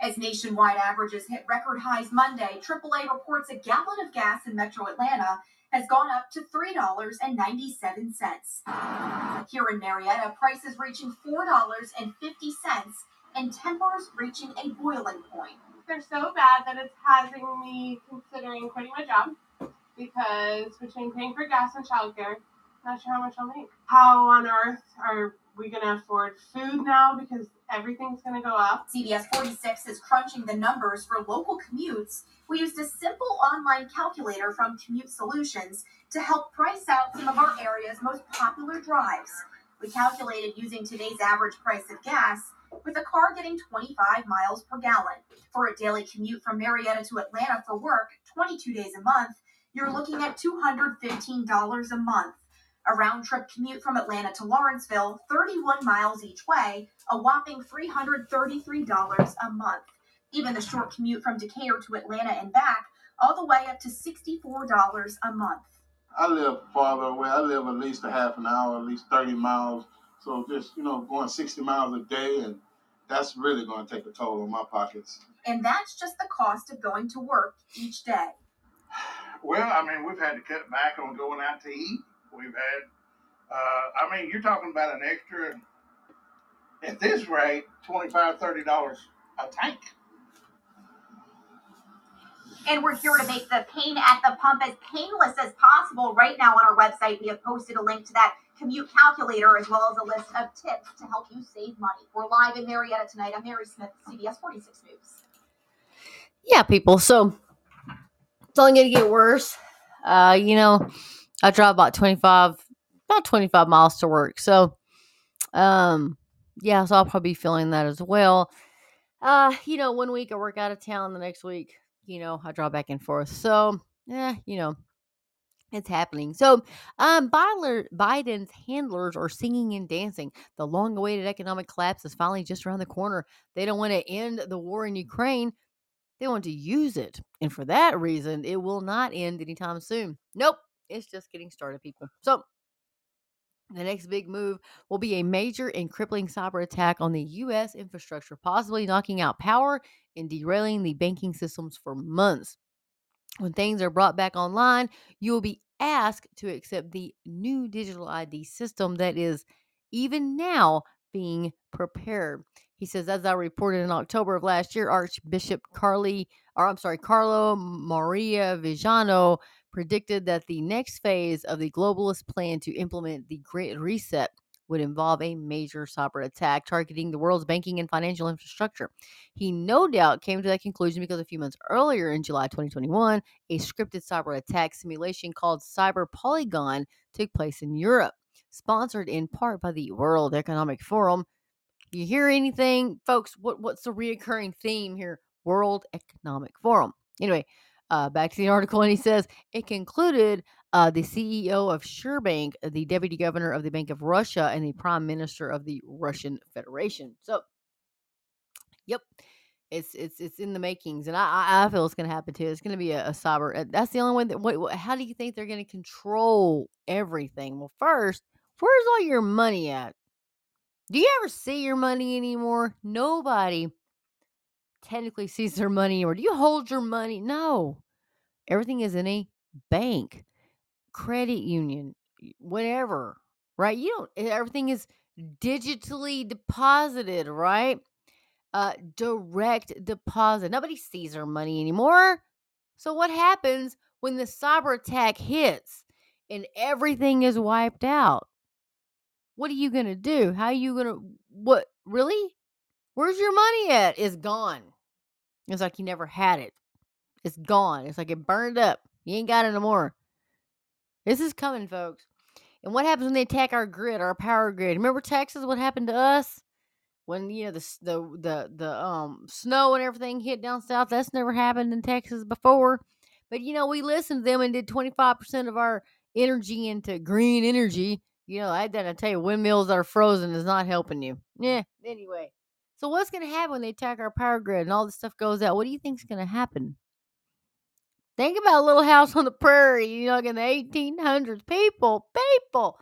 As nationwide averages hit record highs Monday, AAA reports a gallon of gas in metro Atlanta has gone up to $3.97. Here in Marietta, prices reaching $4.50 and tempers reaching a boiling point.
They're so bad that it's having me considering quitting my job because between paying for gas and childcare, not sure how much I'll make. How on earth are we going to afford food now because everything's going to go up?
CBS 46 is crunching the numbers for local commutes. We used a simple online calculator from Commute Solutions to help price out some of our area's most popular drives. We calculated using today's average price of gas with a car getting 25 miles per gallon. For a daily commute from Marietta to Atlanta for work, 22 days a month, you're looking at $215 a month. A round trip commute from Atlanta to Lawrenceville, 31 miles each way, a whopping $333 a month. Even the short commute from Decatur to Atlanta and back, all the way up to $64 a month.
I live farther away. I live at least a half an hour, at least 30 miles. So just, you know, going 60 miles a day, and that's really going to take a toll on my pockets.
And that's just the cost of going to work each day.
Well, I mean, we've had to cut back on going out to eat. We've had, uh, I mean, you're talking about an extra, at this rate, $25, $30 a tank.
And we're here to make the pain at the pump as painless as possible. Right now on our website, we have posted a link to that commute calculator as well as a list of tips to help you save money. We're live in Marietta tonight. I'm Mary Smith, CBS 46 News.
Yeah, people. So it's only going to get worse. Uh, you know, I drive about 25, about 25 miles to work. So, um, yeah, so I'll probably be feeling that as well. Uh, you know, one week I work out of town, the next week, you know, I drive back and forth. So, yeah, you know, it's happening. So, um, Biden's handlers are singing and dancing. The long awaited economic collapse is finally just around the corner. They don't want to end the war in Ukraine, they want to use it. And for that reason, it will not end anytime soon. Nope, it's just getting started, people. So, the next big move will be a major and crippling cyber attack on the U.S. infrastructure, possibly knocking out power and derailing the banking systems for months. When things are brought back online, you will be asked to accept the new digital ID system that is even now being prepared. He says, as I reported in October of last year, Archbishop Carly, or I'm sorry, Carlo Maria Vigano predicted that the next phase of the globalist plan to implement the Great Reset would involve a major cyber attack targeting the world's banking and financial infrastructure. He no doubt came to that conclusion because a few months earlier in July 2021, a scripted cyber attack simulation called Cyber Polygon took place in Europe, sponsored in part by the World Economic Forum. You hear anything, folks? What, what's the reoccurring theme here? World Economic Forum. Anyway, uh, back to the article, and he says it concluded uh, the CEO of SberBank, the deputy governor of the Bank of Russia, and the prime minister of the Russian Federation. So, yep, it's it's it's in the makings, and I I feel it's going to happen too. It's going to be a, a, cyber. That's the only way. That, what, how do you think they're going to control everything? Well, first, where's all your money at? Do you ever see your money anymore? Nobody technically sees their money, or do you hold your money? No, everything is in a bank, credit union, whatever, right? You don't, eh, everything is digitally deposited, right? Uh, direct deposit. Nobody sees their money anymore. So, what happens when the cyber attack hits and everything is wiped out? What are you going to do? How are you going to, what, really? Where's your money at? It's gone. It's like you never had it. It's gone. It's like it burned up. You ain't got it no more. This is coming, folks. And what happens when they attack our grid, our power grid? Remember Texas? What happened to us when you know the the the the um snow and everything hit down south? That's never happened in Texas before. But you know, we listened to them and did twenty five percent of our energy into green energy. You know, I didn't tell you windmills are frozen is not helping you. Yeah. Anyway, so what's to happen when they attack our power grid and all this stuff goes out? What do you think's to happen? Think about a little house on the prairie, you know, in the 1800s. People, people.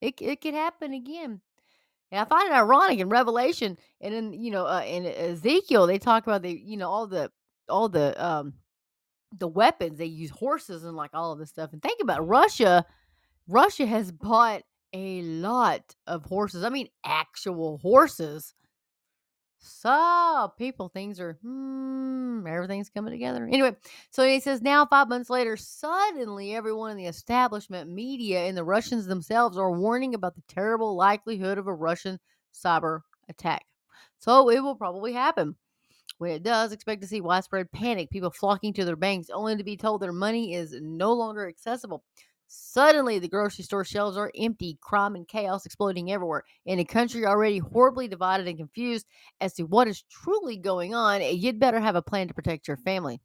It, it could happen again. And I find it ironic in Revelation and in, you know, uh, in Ezekiel, they talk about the, you know, all the, all the, um, the weapons they use horses and like all of this stuff. And think about Russia. Russia has bought a lot of horses. I mean, actual horses so, people, things are, hmm, everything's coming together. Anyway, so he says now, five months later, suddenly everyone in the establishment, media, and the Russians themselves are warning about the terrible likelihood of a Russian cyber attack. So, it will probably happen. When it does, expect to see widespread panic, people flocking to their banks only to be told their money is no longer accessible. Suddenly, the grocery store shelves are empty, crime and chaos exploding everywhere. In a country already horribly divided and confused as to what is truly going on, you'd better have a plan to protect your family.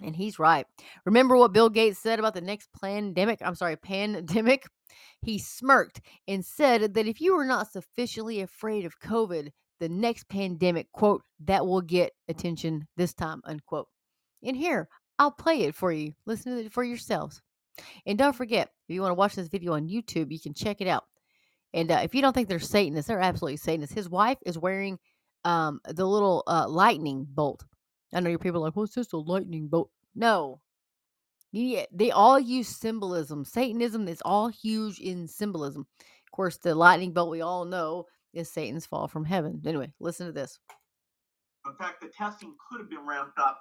And he's right. Remember what Bill Gates said about the next pandemic? I'm sorry, pandemic? He smirked and said that if you are not sufficiently afraid of COVID, the next pandemic, quote, that will get attention this time, unquote. And here, I'll play it for you. Listen to it for yourselves. And don't forget, if you want to watch this video on YouTube, you can check it out. And uh, if you don't think they're Satanists, they're absolutely Satanists. His wife is wearing um, the little uh, lightning bolt. I know your people are like, what's this a lightning bolt? No. Yeah, they all use symbolism. Satanism is all huge in symbolism. Of course, the lightning bolt we all know is Satan's fall from heaven. Anyway, listen to this.
In fact, the testing could have been ramped up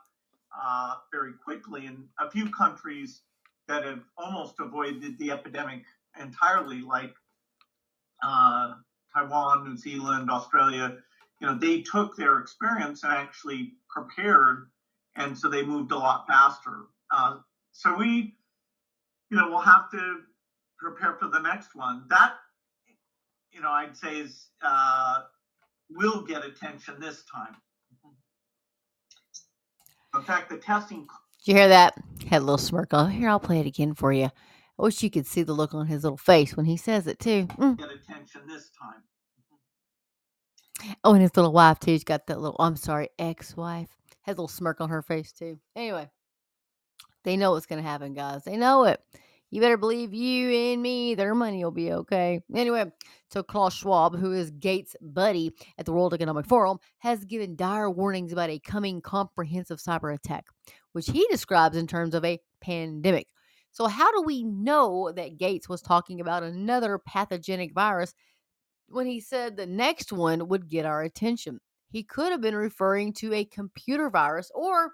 uh, very quickly in a few countries that have almost avoided the epidemic entirely, like uh, Taiwan, New Zealand, Australia. You know, they took their experience and actually prepared, and so they moved a lot faster. Uh, so we you know, we'll have to prepare for the next one. That, you know, I'd say is uh, will get attention this time. In fact, the testing.
Did you hear that? Had a little smirk on. Here, I'll play it again for you. I wish you could see the look on his little face when he says it too. Mm.
Get attention this time.
Oh, and his little wife too. He's got that little. I'm sorry, ex-wife has a little smirk on her face too. Anyway, they know what's gonna happen, guys. They know it. You better believe you and me, their money will be okay. Anyway, so Klaus Schwab, who is Gates' buddy at the World Economic Forum, has given dire warnings about a coming comprehensive cyber attack, which he describes in terms of a pandemic. So, how do we know that Gates was talking about another pathogenic virus when he said the next one would get our attention? He could have been referring to a computer virus or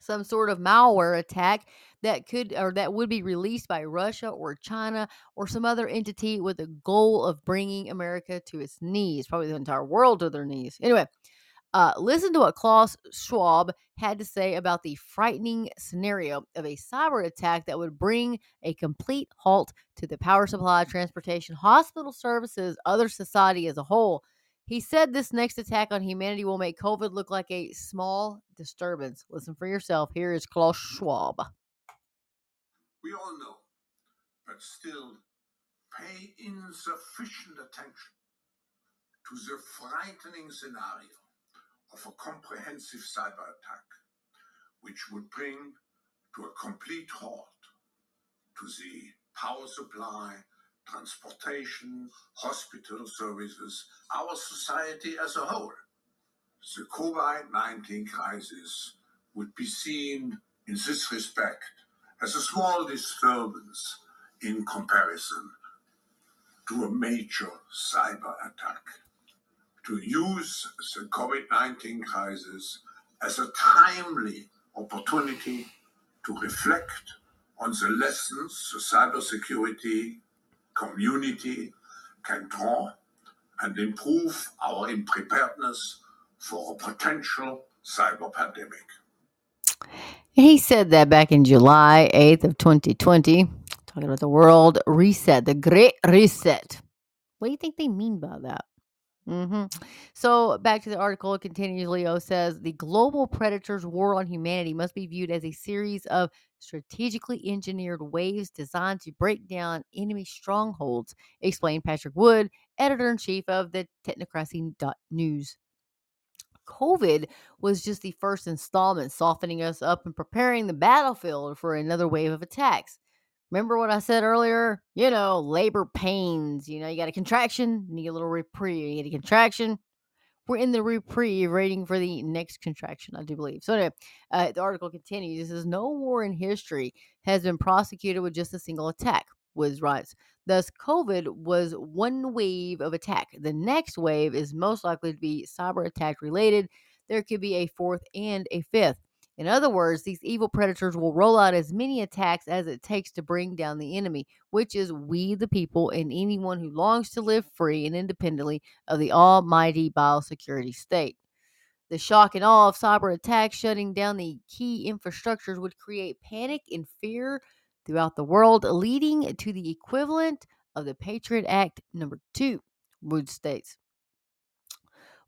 some sort of malware attack that could or that would be released by Russia or China or some other entity with the goal of bringing America to its knees, probably the entire world to their knees. Anyway, uh, listen to what Klaus Schwab had to say about the frightening scenario of a cyber attack that would bring a complete halt to the power supply, transportation, hospital services, other society as a whole. He said this next attack on humanity will make COVID look like a small disturbance. Listen for yourself. Here is Klaus Schwab.
We all know, but still pay insufficient attention to the frightening scenario of a comprehensive cyber attack, which would bring to a complete halt to the power supply, transportation, hospital services, our society as a whole. The COVID 19 crisis would be seen in this respect as a small disturbance in comparison to a major cyber attack. To use the COVID 19 crisis as a timely opportunity to reflect on the lessons the cybersecurity community can draw and improve our preparedness for a potential cyber pandemic.
He said that back in July 8th of 2020, talking about the world reset, the great reset. What do you think they mean by that? Hmm So back to the article, it continues. Leo says the global predator's war on humanity must be viewed as a series of strategically engineered waves designed to break down enemy strongholds. Explained Patrick Wood, editor in chief of the Technocracy.news. COVID was just the first installment, softening us up and preparing the battlefield for another wave of attacks. Remember what I said earlier? You know, labor pains. You know, you got a contraction, you get a little reprieve. You get a contraction. We're in the reprieve, waiting for the next contraction, I do believe. So, anyway, uh, the article continues. It says, No war in history has been prosecuted with just a single attack, Woods writes. Thus, COVID was one wave of attack. The next wave is most likely to be cyber attack related. There could be a fourth and a fifth. In other words, these evil predators will roll out as many attacks as it takes to bring down the enemy, which is we, the people, and anyone who longs to live free and independently of the almighty biosecurity state. The shock and awe of cyber attacks shutting down the key infrastructures would create panic and fear throughout the world, leading to the equivalent of the Patriot Act number two, Wood states.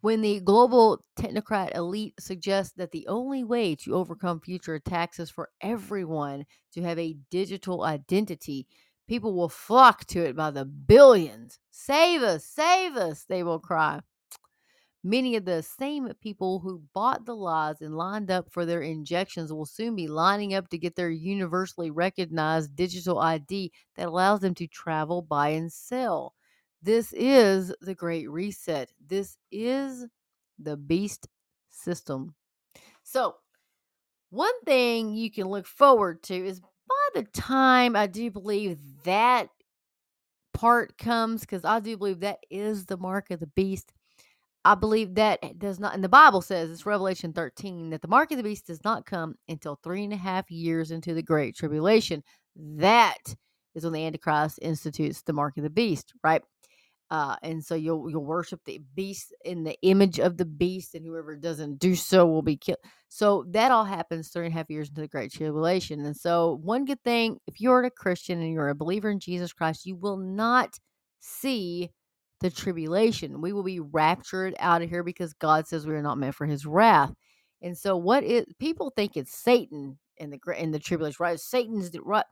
When the global technocrat elite suggests that the only way to overcome future attacks is for everyone to have a digital identity, people will flock to it by the billions. Save us, save us, they will cry. Many of the same people who bought the lies and lined up for their injections will soon be lining up to get their universally recognized digital ID that allows them to travel, buy, and sell. This is the Great Reset. This is the beast system. So, one thing you can look forward to is by the time I do believe that part comes, because I do believe that is the mark of the beast. I believe that does not, and the Bible says it's Revelation 13 that the mark of the beast does not come until three and a half years into the Great Tribulation. That is when the Antichrist institutes the mark of the beast, right? Uh, and so you'll you'll worship the beast in the image of the beast, and whoever doesn't do so will be killed. So that all happens three and a half years into the Great Tribulation. And so one good thing, if you're a Christian and you're a believer in Jesus Christ, you will not see the tribulation. We will be raptured out of here because God says we are not meant for His wrath. And so what is people think it's Satan in the in the tribulation, right? Satan's the right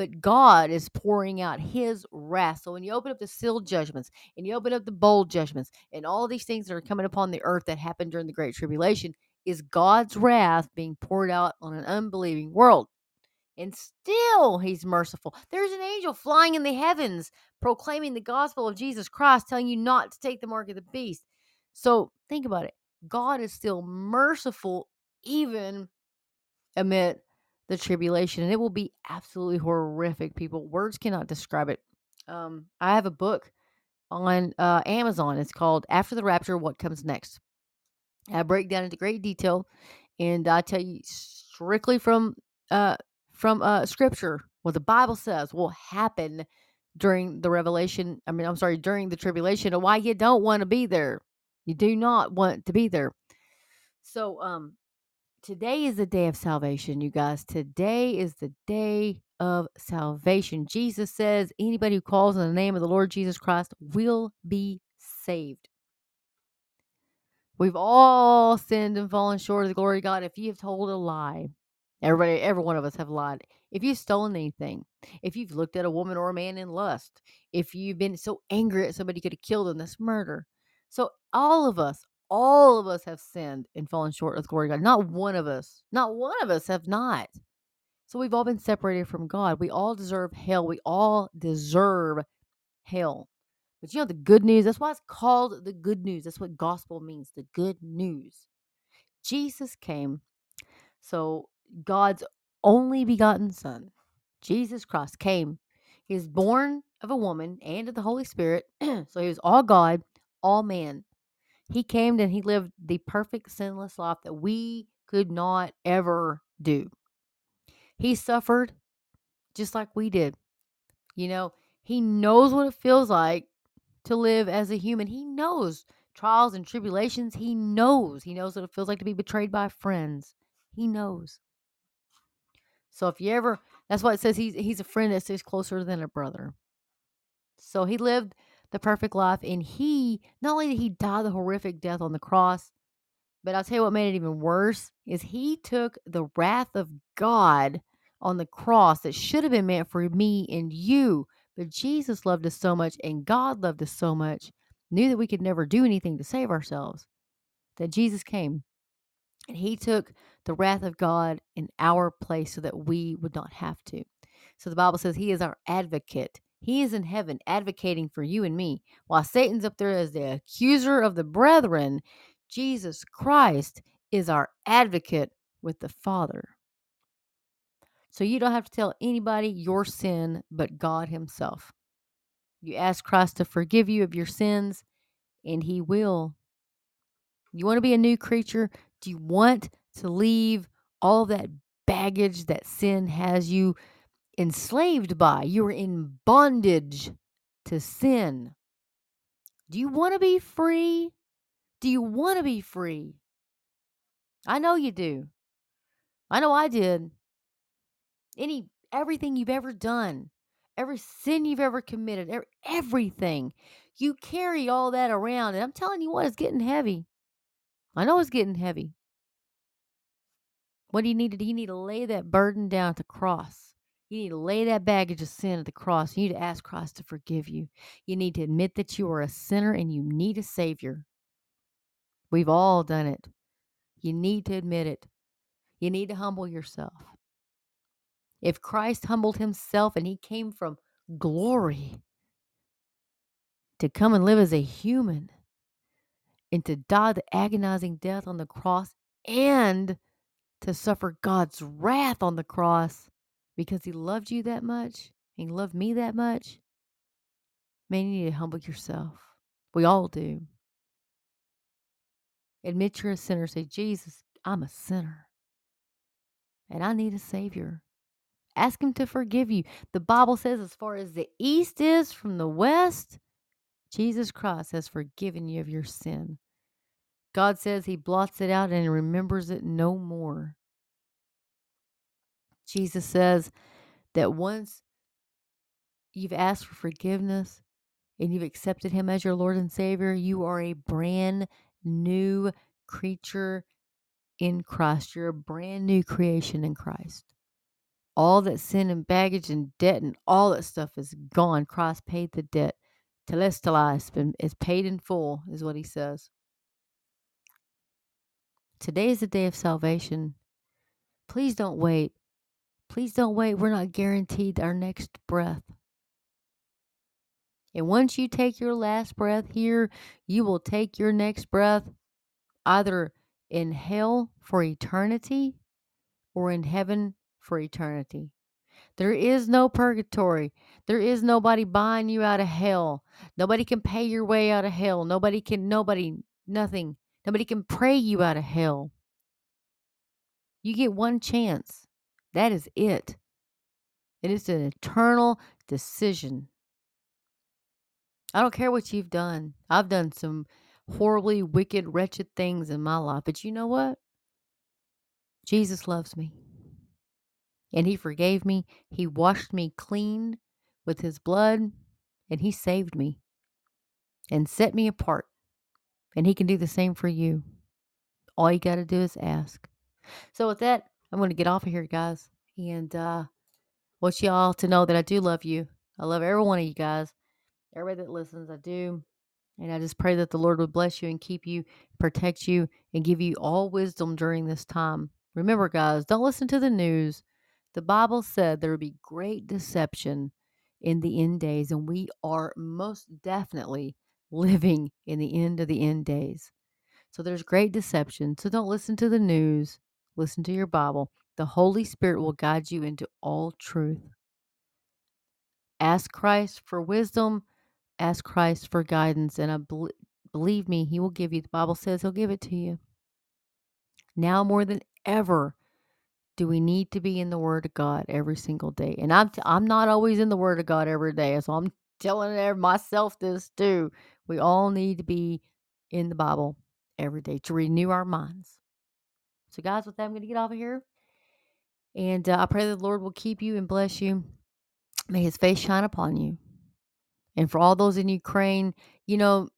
but God is pouring out his wrath. So when you open up the sealed judgments and you open up the bold judgments and all these things that are coming upon the earth that happened during the Great Tribulation, is God's wrath being poured out on an unbelieving world. And still, he's merciful. There's an angel flying in the heavens proclaiming the gospel of Jesus Christ, telling you not to take the mark of the beast. So think about it. God is still merciful, even amid the tribulation and it will be absolutely horrific people. Words cannot describe it. Um i have a book on uh amazon. It's called after the rapture what comes next. I break down into great detail and i tell you strictly from uh from uh scripture what the bible says will happen during the revelation i mean i'm sorry during the tribulation and why you don't want to be there. You do not want to be there. So um today is the day of salvation, you guys. Today is the day of salvation. Jesus says anybody who calls on the name of the Lord Jesus Christ will be saved. We've all sinned and fallen short of the glory of God. If you have told a lie, everybody, every one of us have lied. If you've stolen anything, if you've looked at a woman or a man in lust, if you've been so angry at somebody could have killed them, that's murder. So all of us, all of us have sinned and fallen short of the glory of God. Not one of us, not one of us have not. So we've all been separated from God. We all deserve hell. We all deserve hell. But you know the good news? That's why it's called the good news. That's what gospel means, the good news. Jesus came. So God's only begotten son, Jesus Christ came. He was born of a woman and of the Holy Spirit. so he was all God, all man. He came and he lived the perfect sinless life that we could not ever do. He suffered just like we did. You know, he knows what it feels like to live as a human. He knows trials and tribulations. He knows. He knows what it feels like to be betrayed by friends. He knows. So if you ever, that's why it says he's he's a friend that sticks closer than a brother. So he lived the perfect life, and he not only did he die the horrific death on the cross, but I'll tell you what made it even worse is he took the wrath of God on the cross that should have been meant for me and you. But Jesus loved us so much, and God loved us so much, knew that we could never do anything to save ourselves, that Jesus came and he took the wrath of God in our place so that we would not have to. So the Bible says he is our advocate. He is in heaven advocating for you and me. While Satan's up there as the accuser of the brethren, Jesus Christ is our advocate with the Father. So you don't have to tell anybody your sin but God Himself. You ask Christ to forgive you of your sins, and He will. You want to be a new creature? Do you want to leave all that baggage that sin has you enslaved by? You're in bondage to sin. Do you want to be free? Do you want to be free? I know you do. I know I did. Any everything you've ever done, every sin you've ever committed, every, everything. You carry all that around and I'm telling you what, it's getting heavy. I know it's getting heavy. What do you need to do? You need to lay that burden down at the cross. You need to lay that baggage of sin at the cross. You need to ask Christ to forgive you. You need to admit that you are a sinner and you need a Savior. We've all done it. You need to admit it. You need to humble yourself. If Christ humbled himself and he came from glory to come and live as a human and to die the agonizing death on the cross and to suffer God's wrath on the cross because he loved you that much, he loved me that much, man, you need to humble yourself. We all do. Admit you're a sinner. Say, Jesus, I'm a sinner. And I need a Savior. Ask Him to forgive you. The Bible says, as far as the east is from the west, Jesus Christ has forgiven you of your sin. God says he blots it out and remembers it no more. Jesus says that once you've asked for forgiveness and you've accepted him as your Lord and Savior, you are a brand new creature in Christ. You're a brand new creation in Christ. All that sin and baggage and debt and all that stuff is gone. Christ paid the debt. Telestai is paid in full, is what he says. Today is the day of salvation. Please don't wait. Please don't wait. We're not guaranteed our next breath. And once you take your last breath here, you will take your next breath either in hell for eternity or in heaven for eternity. There is no purgatory. There is nobody buying you out of hell. Nobody can pay your way out of hell. Nobody can, nobody, nothing. Nobody can pray you out of hell. You get one chance. That is it. It is an eternal decision. I don't care what you've done. I've done some horribly wicked, wretched things in my life. But you know what? Jesus loves me. And He forgave me. He washed me clean with His blood. And He saved me and set me apart. And He can do the same for you. All you got to do is ask. So, with that, I'm going to get off of here, guys. And uh, want y'all to know that I do love you. I love every one of you guys, everybody that listens. I do. And I just pray that the Lord would bless you and keep you, protect you, and give you all wisdom during this time. Remember, guys, don't listen to the news. The Bible said there would be great deception in the end days, and we are most definitely living in the end of the end days. So there's great deception. So don't listen to the news, listen to your Bible. The Holy Spirit will guide you into all truth. Ask Christ for wisdom, ask Christ for guidance, and I bel- believe me, He will give you. The Bible says He'll give it to you. Now more than ever, do we need to be in the Word of God every single day? And I'm t- I'm not always in the Word of God every day, so I'm telling myself this too. We all need to be in the Bible every day to renew our minds. So, guys, with that, I'm going to get off of here. And uh, I pray that the Lord will keep you and bless you. May his face shine upon you. And for all those in Ukraine, you know,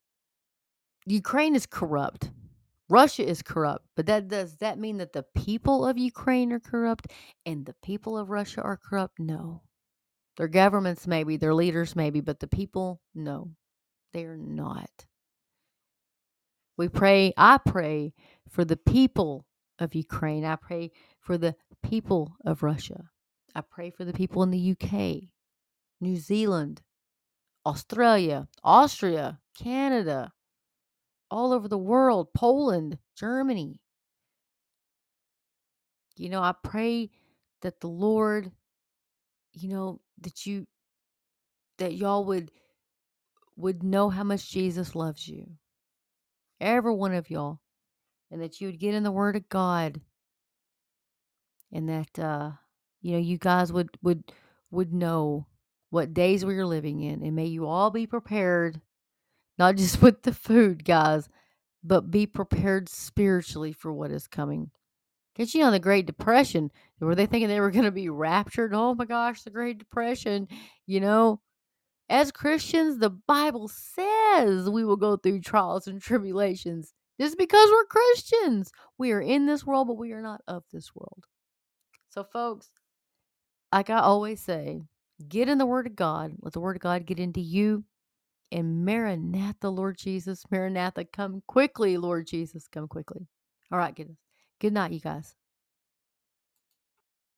Ukraine is corrupt. Russia is corrupt. But that does that mean that the people of Ukraine are corrupt and the people of Russia are corrupt? No. Their governments maybe, their leaders maybe, but the people, no. They are not. We pray, I pray for the people of Ukraine. I pray for the people of Russia. I pray for the people in the UK, New Zealand, Australia, Austria, Canada, all over the world, Poland, Germany. You know, I pray that the Lord, you know, that you that y'all would would know how much Jesus loves you. Every one of y'all. And that you would get in the word of God. And that uh you know, you guys would would would know what days we are living in and may you all be prepared not just with the food, guys, but be prepared spiritually for what is coming. Because, you know, the Great Depression, were they thinking they were going to be raptured? Oh my gosh, the Great Depression. You know, as Christians, the Bible says we will go through trials and tribulations just because we're Christians. We are in this world, but we are not of this world. So, folks, like I always say, get in the Word of God. Let the Word of God get into you. And Maranatha, Lord Jesus. Maranatha, come quickly, Lord Jesus. Come quickly. All right, goodness. Good night, you guys.